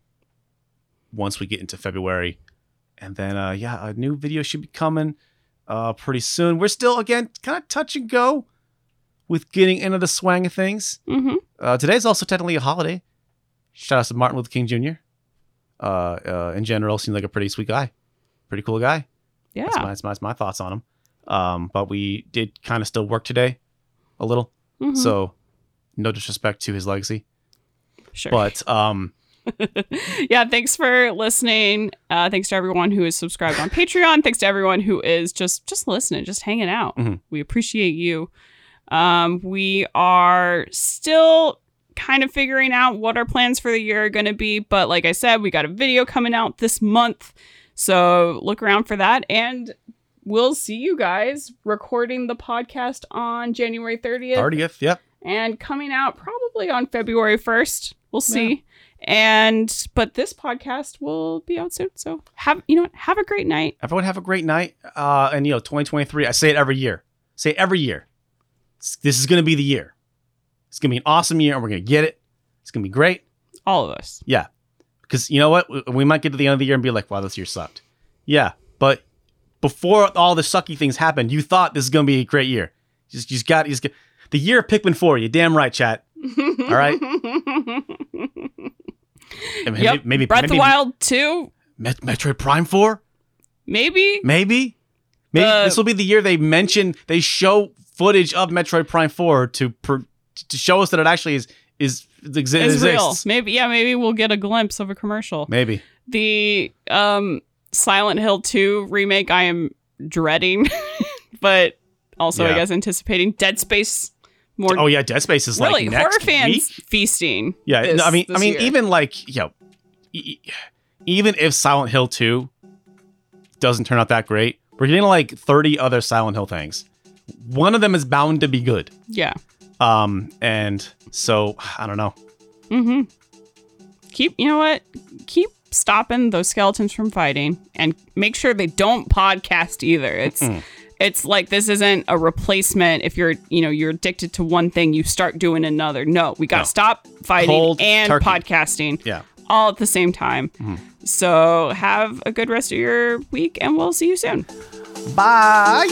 Speaker 1: once we get into February. And then uh yeah, a new video should be coming uh pretty soon. We're still again kind of touch and go with getting into the swang of things.
Speaker 2: mm-hmm.
Speaker 1: Uh today's also technically a holiday. Shout out to Martin Luther King Jr. Uh uh in general seems like a pretty sweet guy. Pretty cool guy.
Speaker 2: Yeah.
Speaker 1: That's my, that's my, that's my thoughts on him. Um but we did kind of still work today a little.
Speaker 2: Mhm.
Speaker 1: So no disrespect to his legacy.
Speaker 2: sure.
Speaker 1: But um <laughs>
Speaker 2: yeah, thanks for listening. Uh, thanks to everyone who is subscribed on Patreon. Thanks to everyone who is just just listening, just hanging out.
Speaker 1: Mhm.
Speaker 2: We appreciate you. Um, we are still kind of figuring out what our plans for the year are going to be, but like I said, we got a video coming out this month, so look around for that. And we'll see you guys recording the podcast on January 30th
Speaker 1: 30th, yep.
Speaker 2: and coming out probably on February 1st. We'll see. And but this podcast will be out soon. So have you know what? Have a great night.
Speaker 1: Everyone have a great night. Uh, and you know, 2023. I say it every year. Say it every year. It's- This is going to be the year. It's going to be an awesome year, and we're going to get it. It's going to be great.
Speaker 2: All of us.
Speaker 1: Yeah, because you know what? We- might get to the end of the year and be like, "Wow, this year sucked." Yeah, but before all the sucky things happened, you thought this is going to be a great year. You just, you just got, you just got the year of Pikmin Four. You damn right, chat. <laughs>
Speaker 2: All
Speaker 1: right. <laughs> <laughs> Maybe,
Speaker 2: Yep.
Speaker 1: maybe
Speaker 2: Breath
Speaker 1: maybe
Speaker 2: of the Wild 2,
Speaker 1: Met- Metroid Prime Four.
Speaker 2: maybe.
Speaker 1: Maybe. Maybe
Speaker 2: The-
Speaker 1: this will be the year they mention they show footage of Metroid Prime 4 to per, to show us that it actually is is exi-
Speaker 2: Is real.
Speaker 1: exists.
Speaker 2: Maybe yeah, maybe we'll get a glimpse of a commercial.
Speaker 1: Maybe.
Speaker 2: The um Silent Hill 2 remake I am dreading, <laughs> but also I guess anticipating Dead Space more
Speaker 1: Oh yeah, Dead Space is
Speaker 2: really
Speaker 1: like next
Speaker 2: horror fans
Speaker 1: week.
Speaker 2: feasting.
Speaker 1: Yeah,
Speaker 2: this-
Speaker 1: no, I mean I mean
Speaker 2: year.
Speaker 1: even like, you know, e- even if Silent Hill 2 doesn't turn out that great, we're getting like 30 other Silent Hill things. One of them is bound to be good.
Speaker 2: yeah.
Speaker 1: Um and so I don't know.
Speaker 2: Mm-hmm. Keep you know what? Keep stopping those skeletons from fighting and make sure they don't podcast either. It's
Speaker 1: Mm.
Speaker 2: It's like this isn't a replacement if you're you know you're addicted to one thing you start doing another no we gotta
Speaker 1: No.
Speaker 2: stop fighting
Speaker 1: Cold
Speaker 2: and
Speaker 1: turkey.
Speaker 2: podcasting
Speaker 1: Yeah.
Speaker 2: all at the same time
Speaker 1: Mhm.
Speaker 2: so have a good rest of your week and we'll see you soon
Speaker 1: Bye.